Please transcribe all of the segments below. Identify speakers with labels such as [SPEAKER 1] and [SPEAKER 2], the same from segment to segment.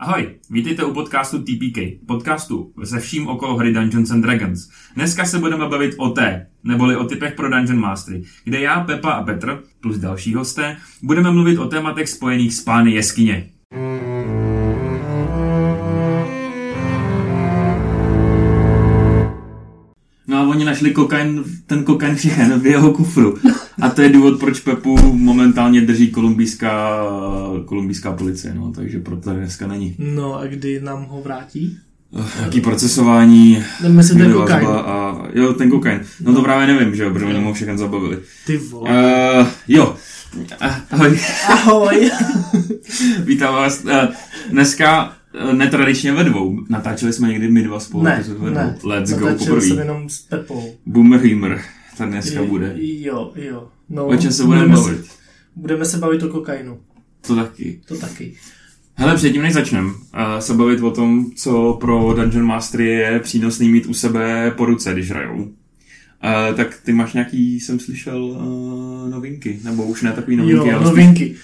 [SPEAKER 1] Ahoj, vítejte u podcastu TPK, podcastu se vším okolo hry Dungeons and Dragons. Dneska se budeme bavit o té, neboli o typech pro Dungeon Mastery, kde já, Pepa a Petr, plus další hosté, budeme mluvit o tématech spojených s pány jeskyně. Našli kokain, ten kokain všechen v jeho kufru. A to je důvod, proč Pepu momentálně drží kolumbijská, kolumbijská policie, no, takže proto tady dneska není.
[SPEAKER 2] No a kdy nám ho vrátí?
[SPEAKER 1] Jaký procesování,
[SPEAKER 2] No, Myslím ten kokain.
[SPEAKER 1] a jo, ten kokain. No to právě nevím, že jo, protože oni mu všechen zabavili.
[SPEAKER 2] Ty vole.
[SPEAKER 1] Uh, jo, Uh, ahoj,
[SPEAKER 2] Ahoj.
[SPEAKER 1] vítám vás. Uh, dneska netradičně ve dvou. Natáčeli jsme někdy my dva spolu.
[SPEAKER 2] ne,
[SPEAKER 1] dvou.
[SPEAKER 2] ne.
[SPEAKER 1] Let's go
[SPEAKER 2] Natáčel jsem
[SPEAKER 1] poprvé.
[SPEAKER 2] jenom s Pepou.
[SPEAKER 1] Boomer Humor. Tady dneska bude.
[SPEAKER 2] Jo, jo. No,
[SPEAKER 1] O čem se budeme bavit?
[SPEAKER 2] Se, budeme se bavit o kokainu.
[SPEAKER 1] To taky.
[SPEAKER 2] To taky.
[SPEAKER 1] Hele, předtím než začneme uh, se bavit o tom, co pro Dungeon Mastery je přínosný mít u sebe po ruce, když hrajou. Uh, tak ty máš nějaký, jsem slyšel, uh, novinky, nebo už ne takový novinky,
[SPEAKER 2] jo,
[SPEAKER 1] ale
[SPEAKER 2] novinky.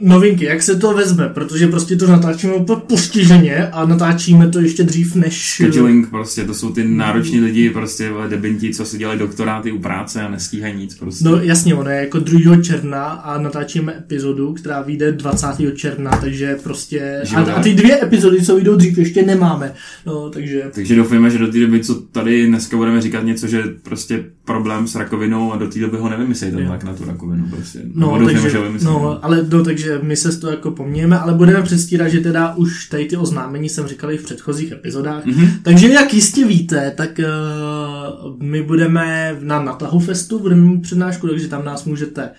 [SPEAKER 2] Novinky, jak se to vezme, protože prostě to natáčíme úplně postiženě a natáčíme to ještě dřív než...
[SPEAKER 1] scheduling prostě, to jsou ty nároční lidi, prostě debinti, co si dělají doktoráty u práce a nestíhají nic prostě.
[SPEAKER 2] No jasně, ono je jako 2. června a natáčíme epizodu, která vyjde 20. června, takže prostě... A, a ty dvě epizody, co vyjdou dřív, ještě nemáme. No, takže...
[SPEAKER 1] Takže doufujeme, že do té doby, co tady dneska budeme říkat něco, že prostě problém s rakovinou a do té doby ho nevymyslej ten
[SPEAKER 2] Jo.
[SPEAKER 1] lék na tu rakovinu prostě.
[SPEAKER 2] No,
[SPEAKER 1] Nebo doufujeme,
[SPEAKER 2] takže,
[SPEAKER 1] že ho
[SPEAKER 2] no, ale no, takže my se z toho jako pomějeme, ale budeme předstírat, že teda už tady ty oznámení jsem říkal i v předchozích epizodách.
[SPEAKER 1] Mhm.
[SPEAKER 2] Takže jak jistě víte, tak uh, my budeme na Natahu Festu, budeme mít přednášku, takže tam nás můžete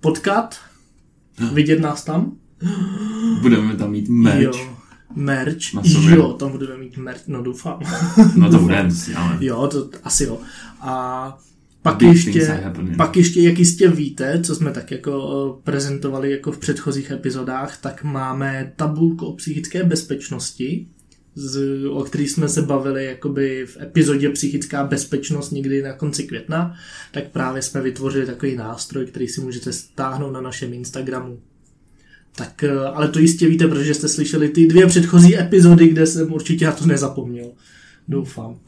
[SPEAKER 2] potkat, vidět nás tam.
[SPEAKER 1] Budeme tam mít merch.
[SPEAKER 2] Jo, merch. Jo, tam budeme mít merch, no doufám.
[SPEAKER 1] No to budeme, ale...
[SPEAKER 2] Jo, to asi jo. A pak ještě, pak ještě, jak jistě víte, co jsme tak jako eh, prezentovali jako v předchozích epizodách, tak máme tabulku o psychické bezpečnosti, z, o který jsme se bavili jakoby v epizodě Psychická bezpečnost někdy na konci května, tak právě jsme vytvořili takový nástroj, který si můžete stáhnout na našem Instagramu. Tak, eh, ale to jistě víte, protože jste slyšeli ty dvě předchozí epizody, kde jsem určitě na to nezapomněl. Doufám. Uh,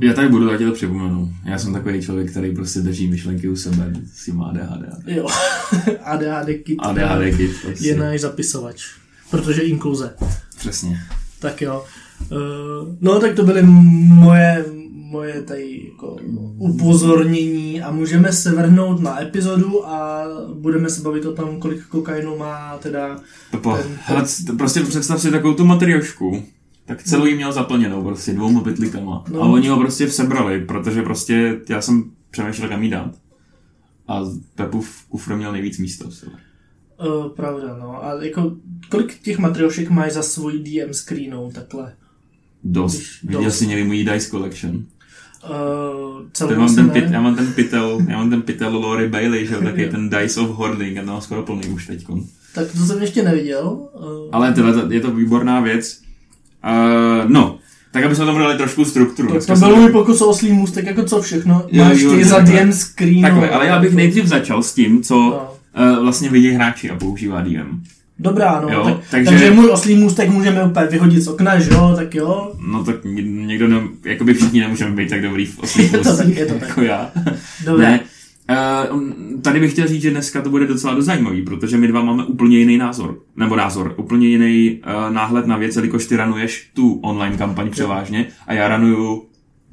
[SPEAKER 1] Já tady budu, já ti to připomenu. Já jsem takový člověk, který prostě drží myšlenky u sebe, si má ADHD.
[SPEAKER 2] jo, ADHD kit
[SPEAKER 1] ADHD kid, prostě.
[SPEAKER 2] je náš zapisovač, protože inkluze.
[SPEAKER 1] Přesně.
[SPEAKER 2] Tak jo. Uh, no tak to byly moje, moje tady jako upozornění a můžeme se vrhnout na epizodu a budeme se bavit o tom, kolik kokainu má teda
[SPEAKER 1] Pepo,
[SPEAKER 2] Ten-
[SPEAKER 1] hele, c- prostě představ si takovou tu matriošku, tak celou jí měl zaplněnou prostě dvouma pytlíkama.
[SPEAKER 2] No.
[SPEAKER 1] A oni ho prostě sebrali, protože prostě já jsem přemýšlel kam jí dát. A Pepu v kufru měl nejvíc místa v sebe.
[SPEAKER 2] uh, pravda, no. A jako kolik těch matriošek máš za svůj DM screenou takhle?
[SPEAKER 1] Dost.
[SPEAKER 2] Když-
[SPEAKER 1] Viděl
[SPEAKER 2] dost.
[SPEAKER 1] jsi někdy můj Dice Collection.
[SPEAKER 2] Uh, celou
[SPEAKER 1] mám, ten pit, já mám ten pytel, já mám ten pytel Lori Bailey, že taky ten Dice of Hoarding, a to mám skoro plný už teďkon.
[SPEAKER 2] Tak to jsem ještě neviděl. Uh,
[SPEAKER 1] Ale teda, je to výborná věc. Uh, no, tak aby jsme tomu dali trošku strukturu.
[SPEAKER 2] to,
[SPEAKER 1] Dneska
[SPEAKER 2] to byl můj pokus o oslý můstek, jako co všechno
[SPEAKER 1] Jo,
[SPEAKER 2] máš
[SPEAKER 1] jo,
[SPEAKER 2] ty za. DM screenu.
[SPEAKER 1] Takhle, ale já bych nejdřív začal s tím, co
[SPEAKER 2] No.
[SPEAKER 1] uh, vlastně vidí hráči a používá DM.
[SPEAKER 2] Dobrá, no.
[SPEAKER 1] Jo,
[SPEAKER 2] tak,
[SPEAKER 1] takže-
[SPEAKER 2] takže... můj oslý můstek můžeme úplně vyhodit z okna, že jo, tak jo.
[SPEAKER 1] No tak ně- někdo, ne, jakoby všichni nemůžeme být tak dobrý v oslých
[SPEAKER 2] Je to tak, je to tak.
[SPEAKER 1] jako já.
[SPEAKER 2] Dobré.
[SPEAKER 1] Ne. Uh, tady bych chtěl říct, že dneska to bude docela dost zajímavý, protože my dva máme úplně jiný názor. Nebo názor, úplně jiný uh, náhled na věc, jelikož ty ranuješ tu online kampaň převážně a já ranuju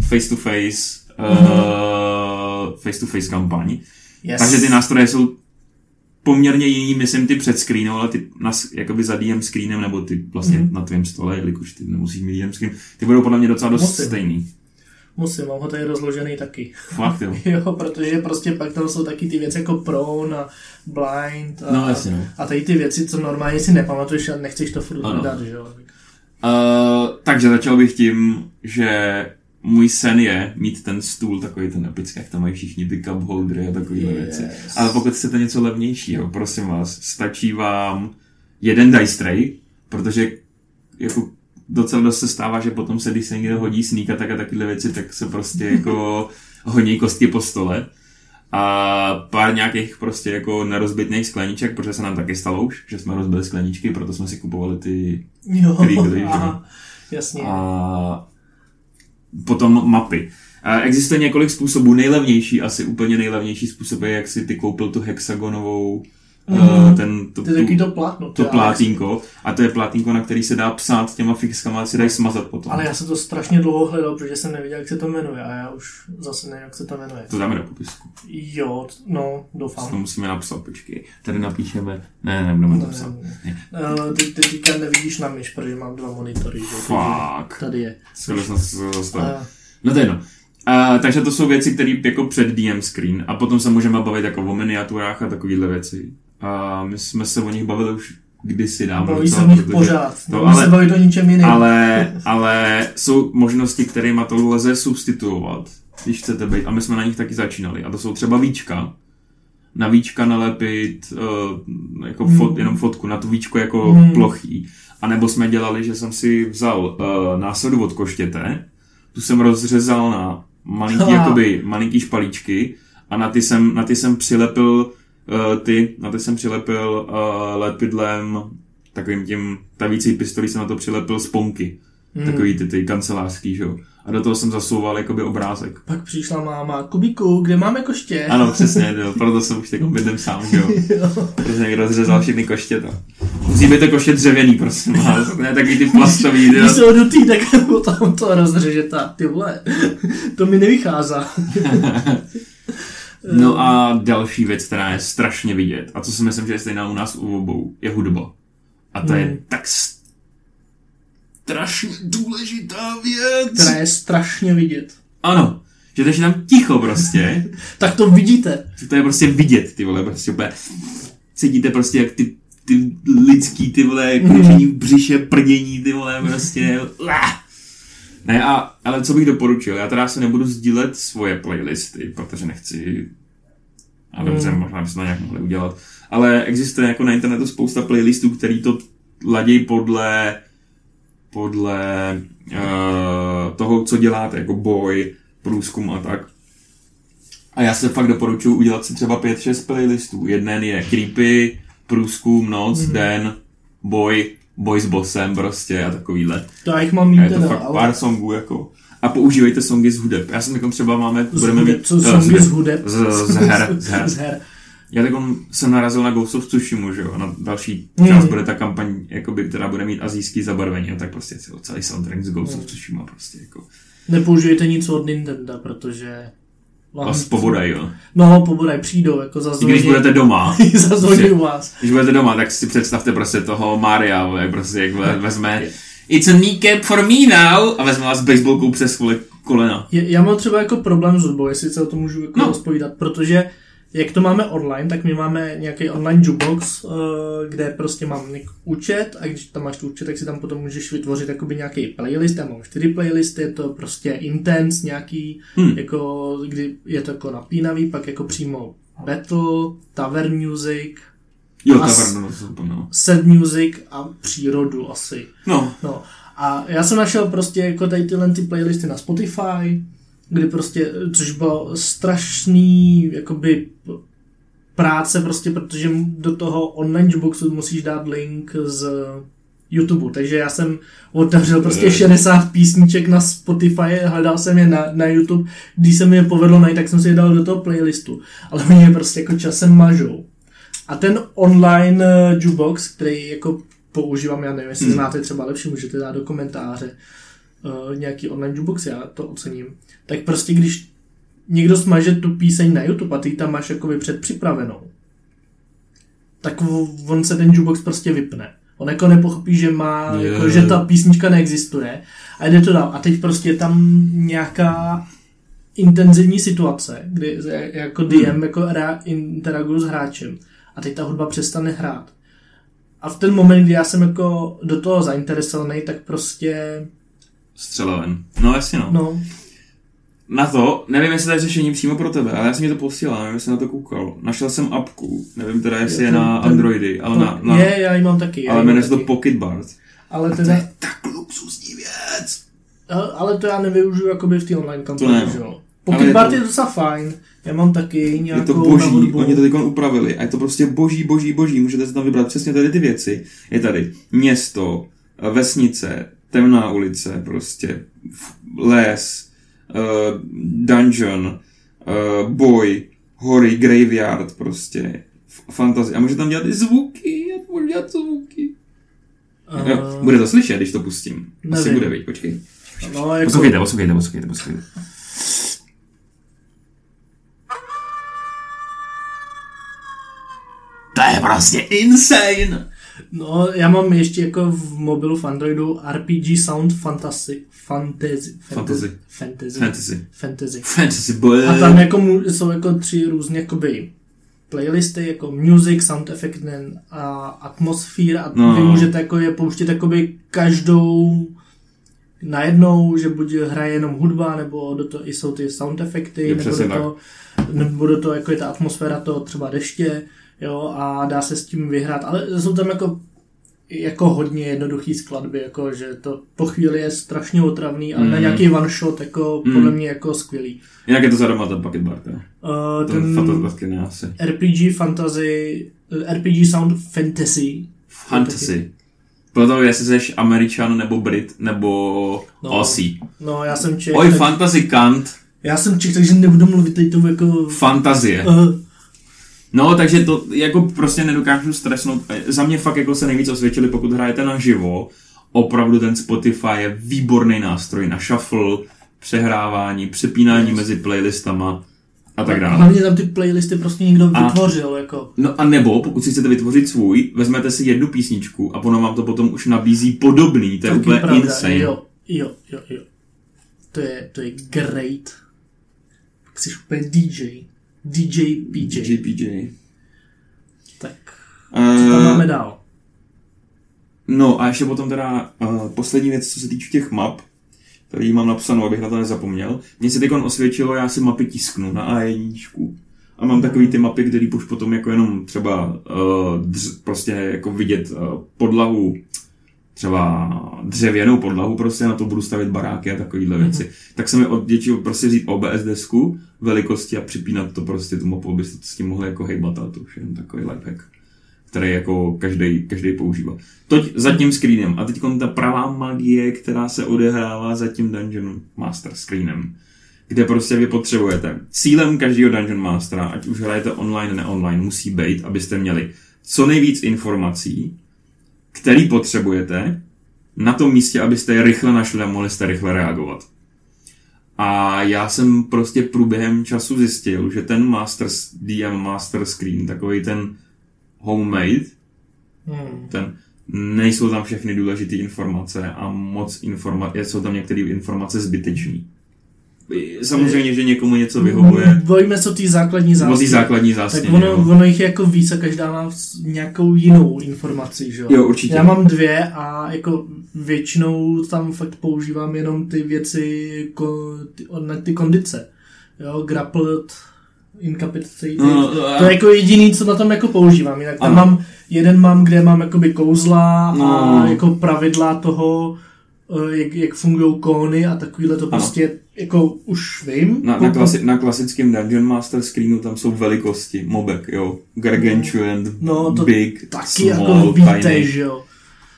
[SPEAKER 1] face to face uh, face to face kampaň.
[SPEAKER 2] Yes.
[SPEAKER 1] Takže ty nástroje jsou poměrně jiný, myslím ty před screenem, ale ty nas, jakoby za DM screenem, nebo ty vlastně
[SPEAKER 2] Mhm.
[SPEAKER 1] mm-hmm. na tvém stole, jelikož ty nemusíš mít DM screen, ty budou podle mě docela dost
[SPEAKER 2] Musím.
[SPEAKER 1] stejný.
[SPEAKER 2] Musím, mám ho tady rozložený taky.
[SPEAKER 1] Fakt jo.
[SPEAKER 2] jo, protože prostě pak tam jsou taky ty věci jako prone a blind a,
[SPEAKER 1] No, jasně, no.
[SPEAKER 2] a tady ty věci, co normálně si nepamatuješ a nechceš to furt
[SPEAKER 1] Ano.
[SPEAKER 2] hledat, že jo.
[SPEAKER 1] Uh, takže začal bych tím, že můj sen je mít ten stůl, takový ten epický, jak tam mají všichni ty cup holdery a takovéhle
[SPEAKER 2] Yes.
[SPEAKER 1] věci. Ale pokud chcete něco levnějšího, prosím vás, stačí vám jeden dice tray, protože jako docela dost se stává, že potom se, když se někdo hodí sníka tak a takovéhle věci, tak se prostě jako honí kostky po stole. a pár nějakých prostě jako nerozbitných skleniček, protože se nám taky stalo už, že jsme rozbili skleničky, proto jsme si kupovali ty,
[SPEAKER 2] Jo,
[SPEAKER 1] že?
[SPEAKER 2] aha, jasně.
[SPEAKER 1] a potom mapy. Existuje několik způsobů, nejlevnější, asi úplně nejlevnější způsob je, jak si ty koupil tu hexagonovou. Mm-hmm. ten, to,
[SPEAKER 2] To je
[SPEAKER 1] tu,
[SPEAKER 2] to plátno.
[SPEAKER 1] to plátínko, a to je plátínko, na který se dá psát těma fixkama, a si dají smazat potom.
[SPEAKER 2] Ale já jsem to strašně dlouho hledal, protože jsem nevěděl, jak se to jmenuje a já už zase nevím, jak se to jmenuje.
[SPEAKER 1] To dáme do popisku.
[SPEAKER 2] Jo, no,
[SPEAKER 1] To
[SPEAKER 2] doufám.
[SPEAKER 1] musíme napsat, počkej. Tady napíšeme, ne, ne, nebudeme to psát.
[SPEAKER 2] Ne. Eh, Ty, ty teďka nevidíš na myš, protože mám dva monitory. Že?
[SPEAKER 1] Fuck.
[SPEAKER 2] Tady je.
[SPEAKER 1] Skoro jsem se zastavil.
[SPEAKER 2] Eh,
[SPEAKER 1] No to je jedno. Uh, takže to jsou věci, které jako před DM screen a potom se můžeme bavit jako o miniaturách a takovéhle věci. A my jsme se o nich bavili už kdysi dávno.
[SPEAKER 2] Baví se o nich pořád.
[SPEAKER 1] to
[SPEAKER 2] ale, se bavit o ničem jiném.
[SPEAKER 1] Ale, ale jsou možnosti, kterými to lze substituovat, když chcete být. A my jsme na nich taky začínali. A to jsou třeba víčka. Na víčka nalepit uh, jako fot,
[SPEAKER 2] Mm.
[SPEAKER 1] jenom fotku, na tu víčko jako
[SPEAKER 2] Mm.
[SPEAKER 1] plochý. A nebo jsme dělali, že jsem si vzal uh, násadu od koštěte, tu jsem rozřezal na malinký, jakoby, malinký špalíčky a na ty jsem, na ty jsem přilepil uh, ty, na ty jsem přilepil uh, lepidlem takovým tím tavící pistolí jsem na to přilepil sponky.
[SPEAKER 2] Hmm.
[SPEAKER 1] Takový ty, ty kancelářský, že jo. A do toho jsem zasouval jakoby obrázek.
[SPEAKER 2] Pak přišla máma, Kubíku, kde máme koště?
[SPEAKER 1] Ano, přesně, jo. proto jsem už teď bydlím sám, že jo. Protože někdo rozřezal všechny koštěta. Musí být to koště dřevěný, prosím vás. Ne takový ty plastový,
[SPEAKER 2] Když
[SPEAKER 1] jo.
[SPEAKER 2] se ho dotý, tak potom to rozřeže ta, ty vole. To mi nevychází.
[SPEAKER 1] No a další věc, která je strašně vidět, a co si myslím, že je stejná u nás u obou, je hudba. A to
[SPEAKER 2] Hmm.
[SPEAKER 1] je tak strašně důležitá věc.
[SPEAKER 2] Která je strašně vidět.
[SPEAKER 1] Ano, že to je tam ticho prostě.
[SPEAKER 2] Tak to vidíte.
[SPEAKER 1] to je prostě vidět, ty vole, prostě úplně cítíte prostě jak ty, ty lidský, ty vole, kručení v břiše, prdění, ty vole, prostě, Lá. Ne, a, ale co bych doporučil, já teda se nebudu sdílet svoje playlisty, protože nechci, a dobře,
[SPEAKER 2] Mm.
[SPEAKER 1] možná bychom to nějak mohli udělat, ale existuje jako na internetu spousta playlistů, který to ladí podle podle uh, toho, co děláte, jako boj, průzkum a tak. A já se fakt doporučuji udělat si třeba 5-6 playlistů. Jeden je creepy, průzkum, noc,
[SPEAKER 2] Mhm.
[SPEAKER 1] den, boj, boj s bossem prostě a takovýhle.
[SPEAKER 2] To já jich mám
[SPEAKER 1] A
[SPEAKER 2] mít
[SPEAKER 1] je to
[SPEAKER 2] teda,
[SPEAKER 1] fakt
[SPEAKER 2] ale...
[SPEAKER 1] pár songů jako. A používejte songy z hudeb. Já jsem jako třeba máme,
[SPEAKER 2] Z
[SPEAKER 1] budeme
[SPEAKER 2] hudeb,
[SPEAKER 1] mít...
[SPEAKER 2] co
[SPEAKER 1] eh,
[SPEAKER 2] songy z hudeb?
[SPEAKER 1] Z, z her, z her.
[SPEAKER 2] Z her.
[SPEAKER 1] Já tak jsem narazil na Ghost of Tsushima, že jo, a na další
[SPEAKER 2] Hmm.
[SPEAKER 1] část bude ta kampaň, jakoby, která bude mít azijský zabarvení, a tak prostě celý, soundtrack z Ghost of
[SPEAKER 2] Hmm.
[SPEAKER 1] Tsushima prostě jako.
[SPEAKER 2] Nepoužijete nic od Nintendo, protože...
[SPEAKER 1] Vás pobodají, jo.
[SPEAKER 2] No, pobodaj, přijdou, jako
[SPEAKER 1] I
[SPEAKER 2] zazvoní.
[SPEAKER 1] když budete doma,
[SPEAKER 2] zazvoní u vás.
[SPEAKER 1] když budete doma, tak si představte prostě toho Maria, jak prostě jak ve- vezme It's a kneecap for me now a vezme vás baseballkou přes kolena.
[SPEAKER 2] Je, já mám třeba jako problém s hudbou, jestli se o tom můžu jako
[SPEAKER 1] No.
[SPEAKER 2] no. rozpovídat, protože jak to máme online, tak my máme nějaký online jukebox, eh, kde prostě mám účet a když tam máš tu účet, tak si tam potom můžeš vytvořit jakoby nějaký playlist, já mám čtyři playlisty, je to prostě intense nějaký,
[SPEAKER 1] Hmm.
[SPEAKER 2] jako kdy je to jako napínavý, pak jako přímo battle, tavern music,
[SPEAKER 1] Jo, tavernu, zapomněl.
[SPEAKER 2] sad music a přírodu asi.
[SPEAKER 1] No,
[SPEAKER 2] No a já jsem našel prostě jako tady tyhle ty playlisty na Spotify, kdy prostě, což bylo strašný, jakoby práce prostě, protože do toho online jukeboxu musíš dát link z YouTube, takže já jsem otevřel prostě 60 písniček na Spotify, hledal jsem je na, na YouTube, když se mi je povedlo najít, tak jsem si je dal do toho playlistu, ale oni je prostě jako časem mažou. A ten online eh, jukebox, který jako používám, já nevím, jestli
[SPEAKER 1] Hmm.
[SPEAKER 2] znáte třeba lepší, můžete dát do komentáře. uh, nějaký online jukebox, já to ocením. Tak prostě když někdo smaže tu píseň na YouTube a ty tam máš jakoby předpřipravenou, tak on se ten jukebox prostě vypne. On jako nepochopí, že má,
[SPEAKER 1] Je.
[SPEAKER 2] jako, že ta písnička neexistuje a jde to dál. A teď prostě je tam nějaká intenzivní situace, kdy jako DM
[SPEAKER 1] Hmm.
[SPEAKER 2] jako interaguju s hráčem a teď ta hudba přestane hrát. A v ten moment, kdy já jsem jako do toho zainteresovaný, tak prostě,
[SPEAKER 1] střela ven. No jasně no.
[SPEAKER 2] no,
[SPEAKER 1] Na to, nevím, jestli to je řešení přímo pro tebe, ale já jsem mi to posílal, nevím, jestli na to koukal. Našel jsem apku, nevím teda, jestli je
[SPEAKER 2] ten-
[SPEAKER 1] na
[SPEAKER 2] ten-
[SPEAKER 1] Androidy, ale
[SPEAKER 2] to,
[SPEAKER 1] na, na
[SPEAKER 2] je, já ji mám taky.
[SPEAKER 1] ale jmenuje se to. Pocket Bart.
[SPEAKER 2] ale,
[SPEAKER 1] to je tak luxusní věc.
[SPEAKER 2] ale to já nevyužiju jakoby v té online
[SPEAKER 1] To ne,
[SPEAKER 2] kampani,
[SPEAKER 1] no.
[SPEAKER 2] že jo. Pocket
[SPEAKER 1] je
[SPEAKER 2] Bart
[SPEAKER 1] to-
[SPEAKER 2] je docela fajn. Já mám taky
[SPEAKER 1] Je
[SPEAKER 2] nějakou
[SPEAKER 1] to
[SPEAKER 2] na
[SPEAKER 1] boží, oni to teď upravili a je to prostě boží, boží, boží. Můžete si tam vybrat přesně tady ty věci. Je tady město, vesnice, temná ulice, prostě les, uh, dungeon, uh, boj, hory, graveyard, prostě f- fantasy. A může tam dělat i zvuky, já můžu dělat zvuky.
[SPEAKER 2] Uh,
[SPEAKER 1] Jo, bude to slyšet, když to pustím. Asi
[SPEAKER 2] nevím.
[SPEAKER 1] bude, viď, počkej.
[SPEAKER 2] no, jako,
[SPEAKER 1] Poslouchejte, poslouchejte, poslouchejte, poslouchejte. To je prostě insane!
[SPEAKER 2] No, já mám ještě jako v mobilu v Androidu RPG Sound Fantasy. Fantasy.
[SPEAKER 1] Fantasy.
[SPEAKER 2] Fantasy.
[SPEAKER 1] Fantasy.
[SPEAKER 2] Fantasy.
[SPEAKER 1] Fantasy boy.
[SPEAKER 2] A tam jako jsou jako tři různé jakoby playlisty, jako music, sound effect a atmosphere a
[SPEAKER 1] No.
[SPEAKER 2] vy můžete jako je pouštět jakoby každou najednou, že buď hraje jenom hudba, nebo do toho i jsou ty sound efekty, nebo do, toho, nebo do toho jako je ta atmosféra toho třeba deště, jo, a dá se s tím vyhrát, ale jsou tam jako jako hodně jednoduchý skladby, jako že to po chvíli je strašně otravný, ale na
[SPEAKER 1] Mm.
[SPEAKER 2] nějaký one shot jako
[SPEAKER 1] Mm.
[SPEAKER 2] podle mě jako skvělý.
[SPEAKER 1] Jinak je to zadarmo ten paket bar.
[SPEAKER 2] Uh,
[SPEAKER 1] Ten
[SPEAKER 2] ten
[SPEAKER 1] asi.
[SPEAKER 2] RPG fantasy, eh, RPG sound fantasy.
[SPEAKER 1] Fantasy. Podle toho, jestli jsi Američan, nebo Brit, nebo
[SPEAKER 2] No.
[SPEAKER 1] no. Aussie.
[SPEAKER 2] No, já jsem Čech,
[SPEAKER 1] Oj,
[SPEAKER 2] tak,
[SPEAKER 1] fantasy kant,
[SPEAKER 2] já jsem Čech, takže nebudu mluvit teď to jako...
[SPEAKER 1] fantazie.
[SPEAKER 2] Uh,
[SPEAKER 1] No, takže to jako prostě nedokážu stresnout. Za mě fakt jako se nejvíc osvědčili, pokud hrajete naživo. Opravdu ten Spotify je výborný nástroj na shuffle, přehrávání, přepínání
[SPEAKER 2] Yes.
[SPEAKER 1] mezi playlistama a tak dále.
[SPEAKER 2] Hlavně tam ty playlisty prostě někdo
[SPEAKER 1] A-
[SPEAKER 2] vytvořil, jako.
[SPEAKER 1] No a nebo, pokud si chcete vytvořit svůj, vezmete si jednu písničku a ono vám to potom už nabízí podobný, to je
[SPEAKER 2] Taky
[SPEAKER 1] úplně
[SPEAKER 2] pravda,
[SPEAKER 1] insane.
[SPEAKER 2] Jo, jo, jo, jo. To je, to je great. Jsi úplně DJ. DJ PJ.
[SPEAKER 1] JPJ.
[SPEAKER 2] Tak, co tam máme dál?
[SPEAKER 1] no a ještě potom teda uh, poslední věc, co se týče těch map, který mám napsanou, abych na to nezapomněl. Mně se teď osvědčilo, já si mapy tisknu na A1. A mám takový ty mapy, který už potom jako jenom třeba uh, dř, prostě jako vidět uh, podlahu, třeba dřevěnou podlahu, prostě na to budu stavit baráky a takovýhle věci. Tak se mi odděčil prostě vzít OBS desku velikosti a připínat to prostě tu mapu, abyste s tím mohli jako hejbat a to už je jen takový lifehack, který jako každý, každý používá. Toť za tím screenem a teď ta pravá magie, která se odehrává za tím Dungeon Master screenem kde prostě vy potřebujete. Cílem každého Dungeon Mastera, ať už hrajete online, ne online, musí být, abyste měli co nejvíc informací, který potřebujete na tom místě, abyste je rychle našli a mohli jste rychle reagovat. A já jsem prostě průběhem času zjistil, že ten Master, DM Master Screen, takový ten homemade,
[SPEAKER 2] Hmm.
[SPEAKER 1] ten, nejsou tam všechny důležité informace a moc informace, jsou tam některé informace zbytečné. Samozřejmě, že někomu něco vyhovuje,
[SPEAKER 2] Bojíme se o té základní
[SPEAKER 1] o té
[SPEAKER 2] zásady.
[SPEAKER 1] základní
[SPEAKER 2] Tak
[SPEAKER 1] zásně.
[SPEAKER 2] ono,
[SPEAKER 1] jo.
[SPEAKER 2] ono jich je jako víc a každá má nějakou jinou informaci, že jo?
[SPEAKER 1] Jo, určitě.
[SPEAKER 2] Já mám dvě a jako většinou tam fakt používám jenom ty věci, ko, ty, na ty kondice. Jo, grappled, incapacitated.
[SPEAKER 1] No,
[SPEAKER 2] to je jako jediný, co na tom jako používám. Jinak tam
[SPEAKER 1] Ano.
[SPEAKER 2] mám, jeden mám, kde mám jakoby kouzla a
[SPEAKER 1] No.
[SPEAKER 2] jako pravidla toho, jak, jak fungují kóny a takovýhle to prostě jako už vím.
[SPEAKER 1] Na, na, klasi, na klasickém Dungeon Master screenu tam jsou velikosti mobek, jo. Gargantuan,
[SPEAKER 2] No, to
[SPEAKER 1] big,
[SPEAKER 2] Taky
[SPEAKER 1] small,
[SPEAKER 2] jako víte,
[SPEAKER 1] tiny.
[SPEAKER 2] že jo.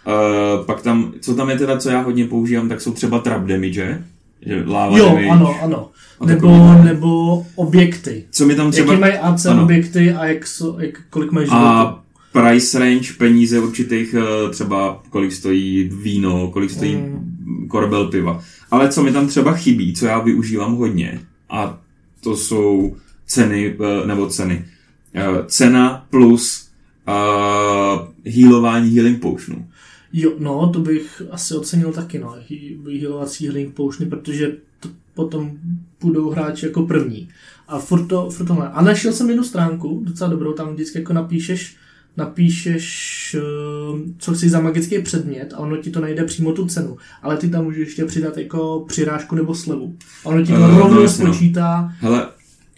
[SPEAKER 1] Uh, pak tam, co tam je teda, co já hodně používám, tak jsou třeba trap damage, že láva
[SPEAKER 2] Jo,
[SPEAKER 1] damage.
[SPEAKER 2] ano, ano.
[SPEAKER 1] A
[SPEAKER 2] Nebo,
[SPEAKER 1] takový-
[SPEAKER 2] nebo objekty.
[SPEAKER 1] Co mi tam třeba...
[SPEAKER 2] Jaký mají AC
[SPEAKER 1] ano.
[SPEAKER 2] objekty a jak, jak, kolik mají životů.
[SPEAKER 1] A price range peníze určitých, eh, třeba kolik stojí víno, kolik stojí
[SPEAKER 2] Mm.
[SPEAKER 1] korbel piva. Ale co mi tam třeba chybí, co já využívám hodně, a to jsou ceny, eh, nebo ceny, eh, cena plus uh, healování healing potionů.
[SPEAKER 2] Jo, no, to bych asi ocenil taky, no, healovací healing potiony, protože to potom budou hráči jako první. A furt to, furt to. A našel jsem jednu stránku, docela dobrou, tam vždycky jako napíšeš, napíšeš, eh, co chci za magický předmět a ono ti to najde přímo tu cenu. Ale ty tam můžeš ještě přidat jako přirážku nebo slevu. A ono ti to
[SPEAKER 1] no,
[SPEAKER 2] rovnou
[SPEAKER 1] no.
[SPEAKER 2] spočítá.
[SPEAKER 1] Hele,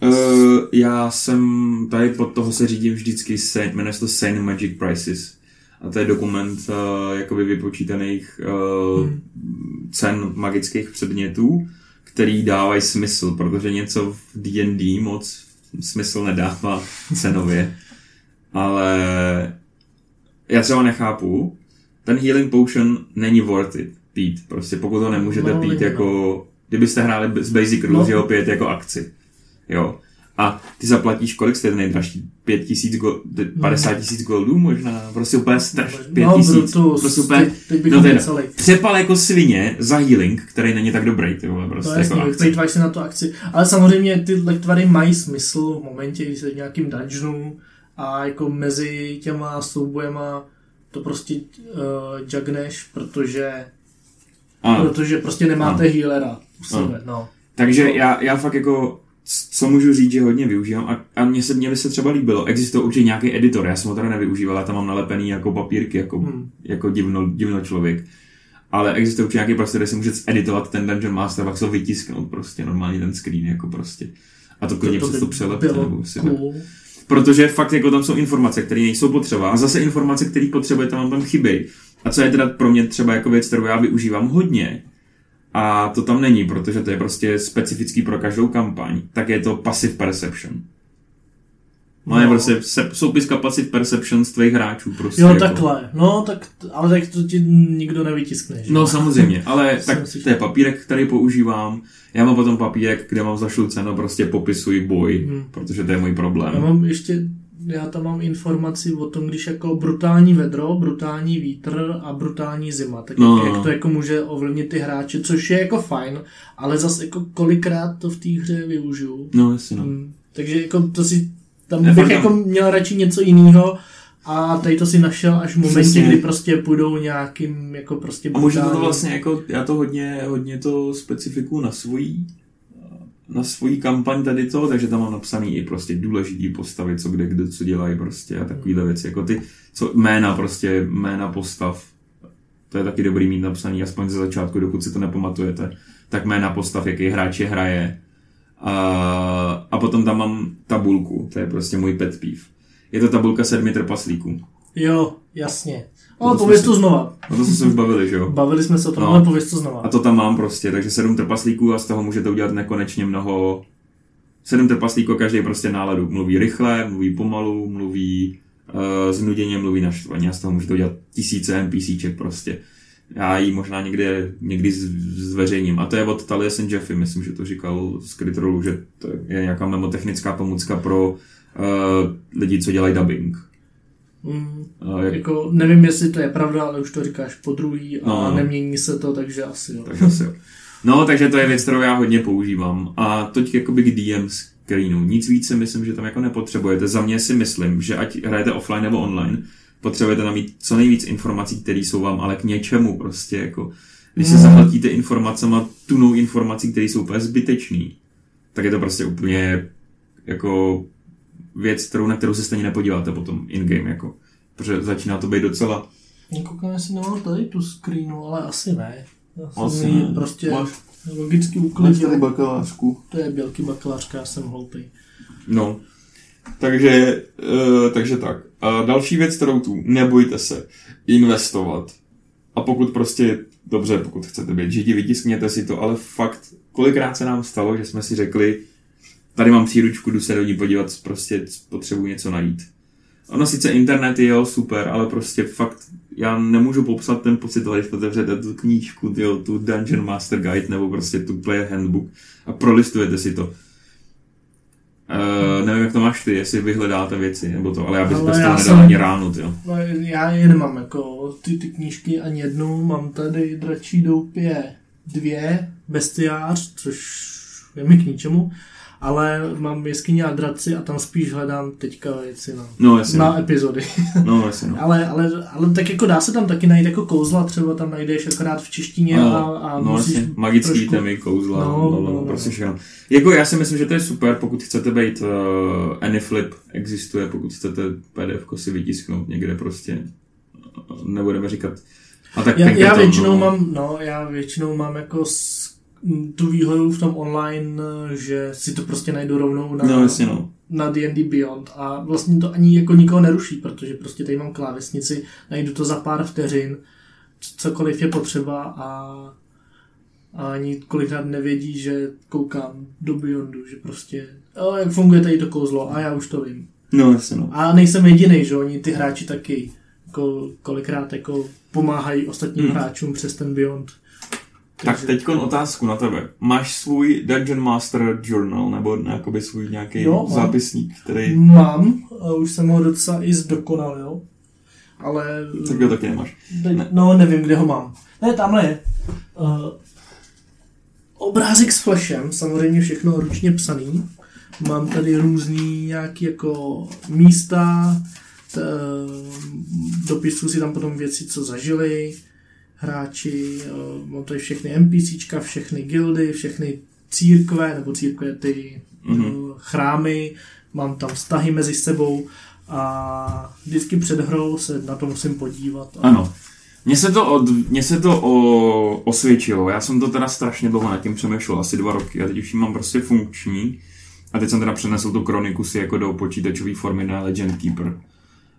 [SPEAKER 1] uh, já jsem, tady pod toho se řídím vždycky, Sane, jmenuje se to Sane Magic Prices. A to je dokument uh, jakoby vypočítaných uh,
[SPEAKER 2] Hmm.
[SPEAKER 1] cen magických předmětů, který dávají smysl, protože něco v D&D moc smysl nedává cenově. Ale já třeba nechápu, ten healing potion není worth it pít. Prostě pokud ho nemůžete
[SPEAKER 2] No,
[SPEAKER 1] pít jako, kdybyste hráli z Basic Rules,
[SPEAKER 2] No.
[SPEAKER 1] že ho pijete jako akci. Jo. A ty zaplatíš, kolik jste nejdražší? 5 tisíc, go, 50 tisíc goldů možná? Prostě úplně straš, 5
[SPEAKER 2] no,
[SPEAKER 1] tisíc.
[SPEAKER 2] Brutus,
[SPEAKER 1] Prostě úplně,
[SPEAKER 2] teď, teď
[SPEAKER 1] no teda, přepal jako svině za healing, který není tak dobrý, ty vole, prostě
[SPEAKER 2] To
[SPEAKER 1] jako akci.
[SPEAKER 2] vyplýtváš si na tu akci. Ale samozřejmě ty lektvary mají smysl v momentě, kdy jsi v nějakým dungeonu a jako mezi těma soubojema to prostě uh, jugneš, protože,
[SPEAKER 1] Ano.
[SPEAKER 2] protože prostě nemáte healera u sebe. No.
[SPEAKER 1] Takže já, já fakt jako, co můžu říct, že hodně využívám a, a mně se, mně by se třeba líbilo, existuje určitě nějaký editor, já jsem ho teda nevyužíval, já tam mám nalepený jako papírky, jako,
[SPEAKER 2] Hmm.
[SPEAKER 1] jako divno, divno člověk. Ale existuje určitě nějaký prostě, kde si můžete editovat ten Dungeon Master, pak se ho vytisknout prostě, normálně ten screen, jako prostě. A to klidně přes to přelepte, nebo si
[SPEAKER 2] cool.
[SPEAKER 1] Protože fakt jako tam jsou informace, které nejsou potřeba. A zase informace, které potřebujete, vám tam chybí. A co je teda pro mě třeba jako věc, kterou já využívám hodně, a to tam není, protože to je prostě specifický pro každou kampaň, tak je to Passive Perception. No, je
[SPEAKER 2] No.
[SPEAKER 1] prostě se, soupis Passive Perception z tvých hráčů. Prostě
[SPEAKER 2] Jo,
[SPEAKER 1] jako.
[SPEAKER 2] takhle. No, tak, ale tak to ti nikdo nevytiskne, že?
[SPEAKER 1] No samozřejmě, ale
[SPEAKER 2] Jsem
[SPEAKER 1] tak to je papírek, který používám. Já mám potom papírek, kde mám zašluceno, prostě popisuji boj,
[SPEAKER 2] Hmm.
[SPEAKER 1] protože to je můj problém.
[SPEAKER 2] Já mám ještě, já tam mám informaci o tom, když jako brutální vedro, brutální vítr a brutální zima, tak
[SPEAKER 1] No,
[SPEAKER 2] jak,
[SPEAKER 1] no.
[SPEAKER 2] jak to jako může ovlivnit ty hráče, což je jako fajn, ale zase jako kolikrát to v té hře využiju.
[SPEAKER 1] No, jasně no.
[SPEAKER 2] Hmm. Takže jako to si, tam
[SPEAKER 1] Ne,
[SPEAKER 2] bych jako měl radši něco jiného a tady to si našel až v momentě,
[SPEAKER 1] Přesně.
[SPEAKER 2] kdy prostě půjdou nějakým jako prostě
[SPEAKER 1] A možná to vlastně jako, já to hodně, hodně to specifikuju na svojí, na svojí kampaň tady to, takže tam mám napsaný i prostě důležitý postavy, co kde, kde, co dělají prostě a takovýhle věci, jako ty, co jména prostě, jména postav, to je taky dobrý mít napsaný, aspoň ze začátku, dokud si to nepamatujete, tak jména postav, jaký hráč je hraje. A, a potom tam mám tabulku, to je prostě můj pet peeve. Je to tabulka sedmi trpaslíků.
[SPEAKER 2] Jo, jasně.
[SPEAKER 1] To
[SPEAKER 2] Ale
[SPEAKER 1] jsme
[SPEAKER 2] pověz to znova.
[SPEAKER 1] O to jsme se už bavili, že jo?
[SPEAKER 2] Bavili jsme se o tom,
[SPEAKER 1] No.
[SPEAKER 2] ale pověz to znova.
[SPEAKER 1] A to tam mám prostě, takže sedm trpaslíků a z toho můžete udělat nekonečně mnoho. Sedm trpaslíků, každý prostě náladu. Mluví rychle, mluví pomalu, mluví uh, znuděně, mluví naštvaně a z toho můžete udělat tisíce NPCček prostě. Já ji možná někde, někdy zveřejním. A to je od Talia St. Jeffy, myslím, že to říkal z Critrolu, že to je nějaká memotechnická pomůcka pro uh, lidi, co dělají dubbing.
[SPEAKER 2] Mm.
[SPEAKER 1] Uh, jak,
[SPEAKER 2] Jako, nevím, jestli to je pravda, ale už to říkáš po druhý a
[SPEAKER 1] No.
[SPEAKER 2] nemění se to, takže asi jo.
[SPEAKER 1] Takže asi jo. No, takže to je věc, kterou já hodně používám. A teď jakoby k DM screenu. Nic víc si myslím, že tam jako nepotřebujete. Za mě si myslím, že ať hrajete offline nebo online, potřebujete tam mít co nejvíc informací, které jsou vám ale k něčemu prostě jako. Když se zahltíte informacema, tunou informací, které jsou úplně zbytečný, tak je to prostě úplně jako věc, kterou, na kterou se stejně nepodíváte potom in-game, jako. Protože začíná to být docela
[SPEAKER 2] Koukám, jestli nemám tady tu screenu, ale asi ne.
[SPEAKER 1] Asi
[SPEAKER 2] ji
[SPEAKER 1] ne.
[SPEAKER 2] prostě
[SPEAKER 1] Máš-
[SPEAKER 2] logicky
[SPEAKER 3] Máš
[SPEAKER 2] uklidil.
[SPEAKER 3] tady bakalářku.
[SPEAKER 2] To je bělký bakalářka, já jsem hloupý.
[SPEAKER 1] No, takže, uh, takže tak. A další věc, kterou tu, nebojte se investovat. A pokud prostě, dobře, pokud chcete být židi, vytiskněte si to, ale fakt, kolikrát se nám stalo, že jsme si řekli, tady mám příručku, jdu se do ní podívat, prostě potřebuji něco najít. Ono sice internet je jo, super, ale prostě fakt, já nemůžu popsat ten pocit, když otevřete tu knížku, tyjo, tu Dungeon Master Guide, nebo prostě tu Player Handbook a prolistujete si to. Uh, nevím, jak to máš ty, jestli vyhledáte věci, nebo to, ale já bych
[SPEAKER 2] Ale
[SPEAKER 1] prostě
[SPEAKER 2] já
[SPEAKER 1] nedal
[SPEAKER 2] jsem-
[SPEAKER 1] ani ráno, jo.
[SPEAKER 2] No, já je nemám, jako ty, ty knížky ani jednu, mám tady dračí doupě dvě, bestiář, což je mi k ničemu, ale mám jeskyně a draci a tam spíš hledám teďka věci na,
[SPEAKER 1] No, jasně,
[SPEAKER 2] na
[SPEAKER 1] no.
[SPEAKER 2] epizody.
[SPEAKER 1] no, jasně, no.
[SPEAKER 2] Ale, ale, ale tak jako dá se tam taky najít jako kouzla, třeba tam najdeš akorát v češtině a, a
[SPEAKER 1] no,
[SPEAKER 2] musíš
[SPEAKER 1] jasně, magický
[SPEAKER 2] trošku-
[SPEAKER 1] temy, kouzla,
[SPEAKER 2] No,
[SPEAKER 1] no, no,
[SPEAKER 2] no,
[SPEAKER 1] no,
[SPEAKER 2] no.
[SPEAKER 1] prostě všechno. Jako já si myslím, že to je super, pokud chcete být, uh, Anyflip existuje, pokud chcete PDF si vytisknout někde prostě, uh, nebudeme říkat. A tak
[SPEAKER 2] Já, já většinou
[SPEAKER 1] no.
[SPEAKER 2] mám, no, já většinou mám jako s, tu výhodu v tom online, že si to prostě najdu rovnou na,
[SPEAKER 1] No, jasně, no.
[SPEAKER 2] na D&D Beyond a vlastně to ani jako nikoho neruší, protože prostě tady mám klávesnici, najdu to za pár vteřin, cokoliv je potřeba a a ani kolikrát nevědí, že koukám do Beyondu, že prostě, o, jak funguje tady to kouzlo a já už to vím.
[SPEAKER 1] No, jasně no.
[SPEAKER 2] A nejsem jediný, že oni ty hráči taky jako, kolikrát jako pomáhají ostatním
[SPEAKER 1] Hmm.
[SPEAKER 2] hráčům přes ten Beyond.
[SPEAKER 1] Tak teď otázku na tebe. Máš svůj Dungeon Master Journal, nebo jakoby svůj nějaký
[SPEAKER 2] Jo, mám.
[SPEAKER 1] zápisník, který...
[SPEAKER 2] Mám, a už jsem ho docela i zdokonalil, ale...
[SPEAKER 1] Tak ho taky nemáš.
[SPEAKER 2] Ne. No, nevím, kde ho mám. Ne, tamhle je. Uh, obrázek s flashem, samozřejmě všechno ručně psaný. Mám tady různý nějaký jako místa, t, dopisuju si tam potom věci, co zažili hráči, mám tady všechny NPCčka, všechny guildy, všechny církve, nebo církve ty
[SPEAKER 1] Mhm.
[SPEAKER 2] mm-hmm. chrámy, mám tam vztahy mezi sebou a vždycky před hrou se na to musím podívat. A
[SPEAKER 1] Ano. Mně se to, od, mně se to o, osvědčilo. Já jsem to teda strašně dlouho nad tím přemýšlel, asi dva roky. A teď už ji mám prostě funkční. A teď jsem teda přenesl tu kroniku si jako do počítačové formy na Legend Keeper.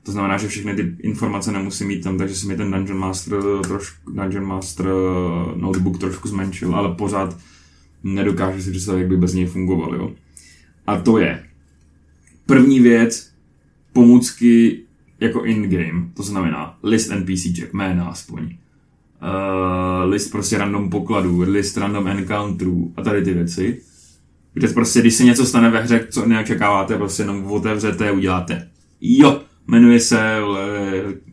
[SPEAKER 1] To znamená, že všechny ty informace nemusím mít tam, takže se mi ten Dungeon Master, trošku, Dungeon Master eh, notebook trošku zmenšil, ale pořád nedokážu si představit, jak by bez něj fungoval, jo. A to je první věc, pomůcky jako in-game, to znamená list NPCček, jména aspoň, uh, list prostě random pokladů, list random encounterů a tady ty věci, kde prostě, když se něco stane ve hře, co neočekáváte, prostě jenom otevřete, uděláte. Jo, jmenuje se vle,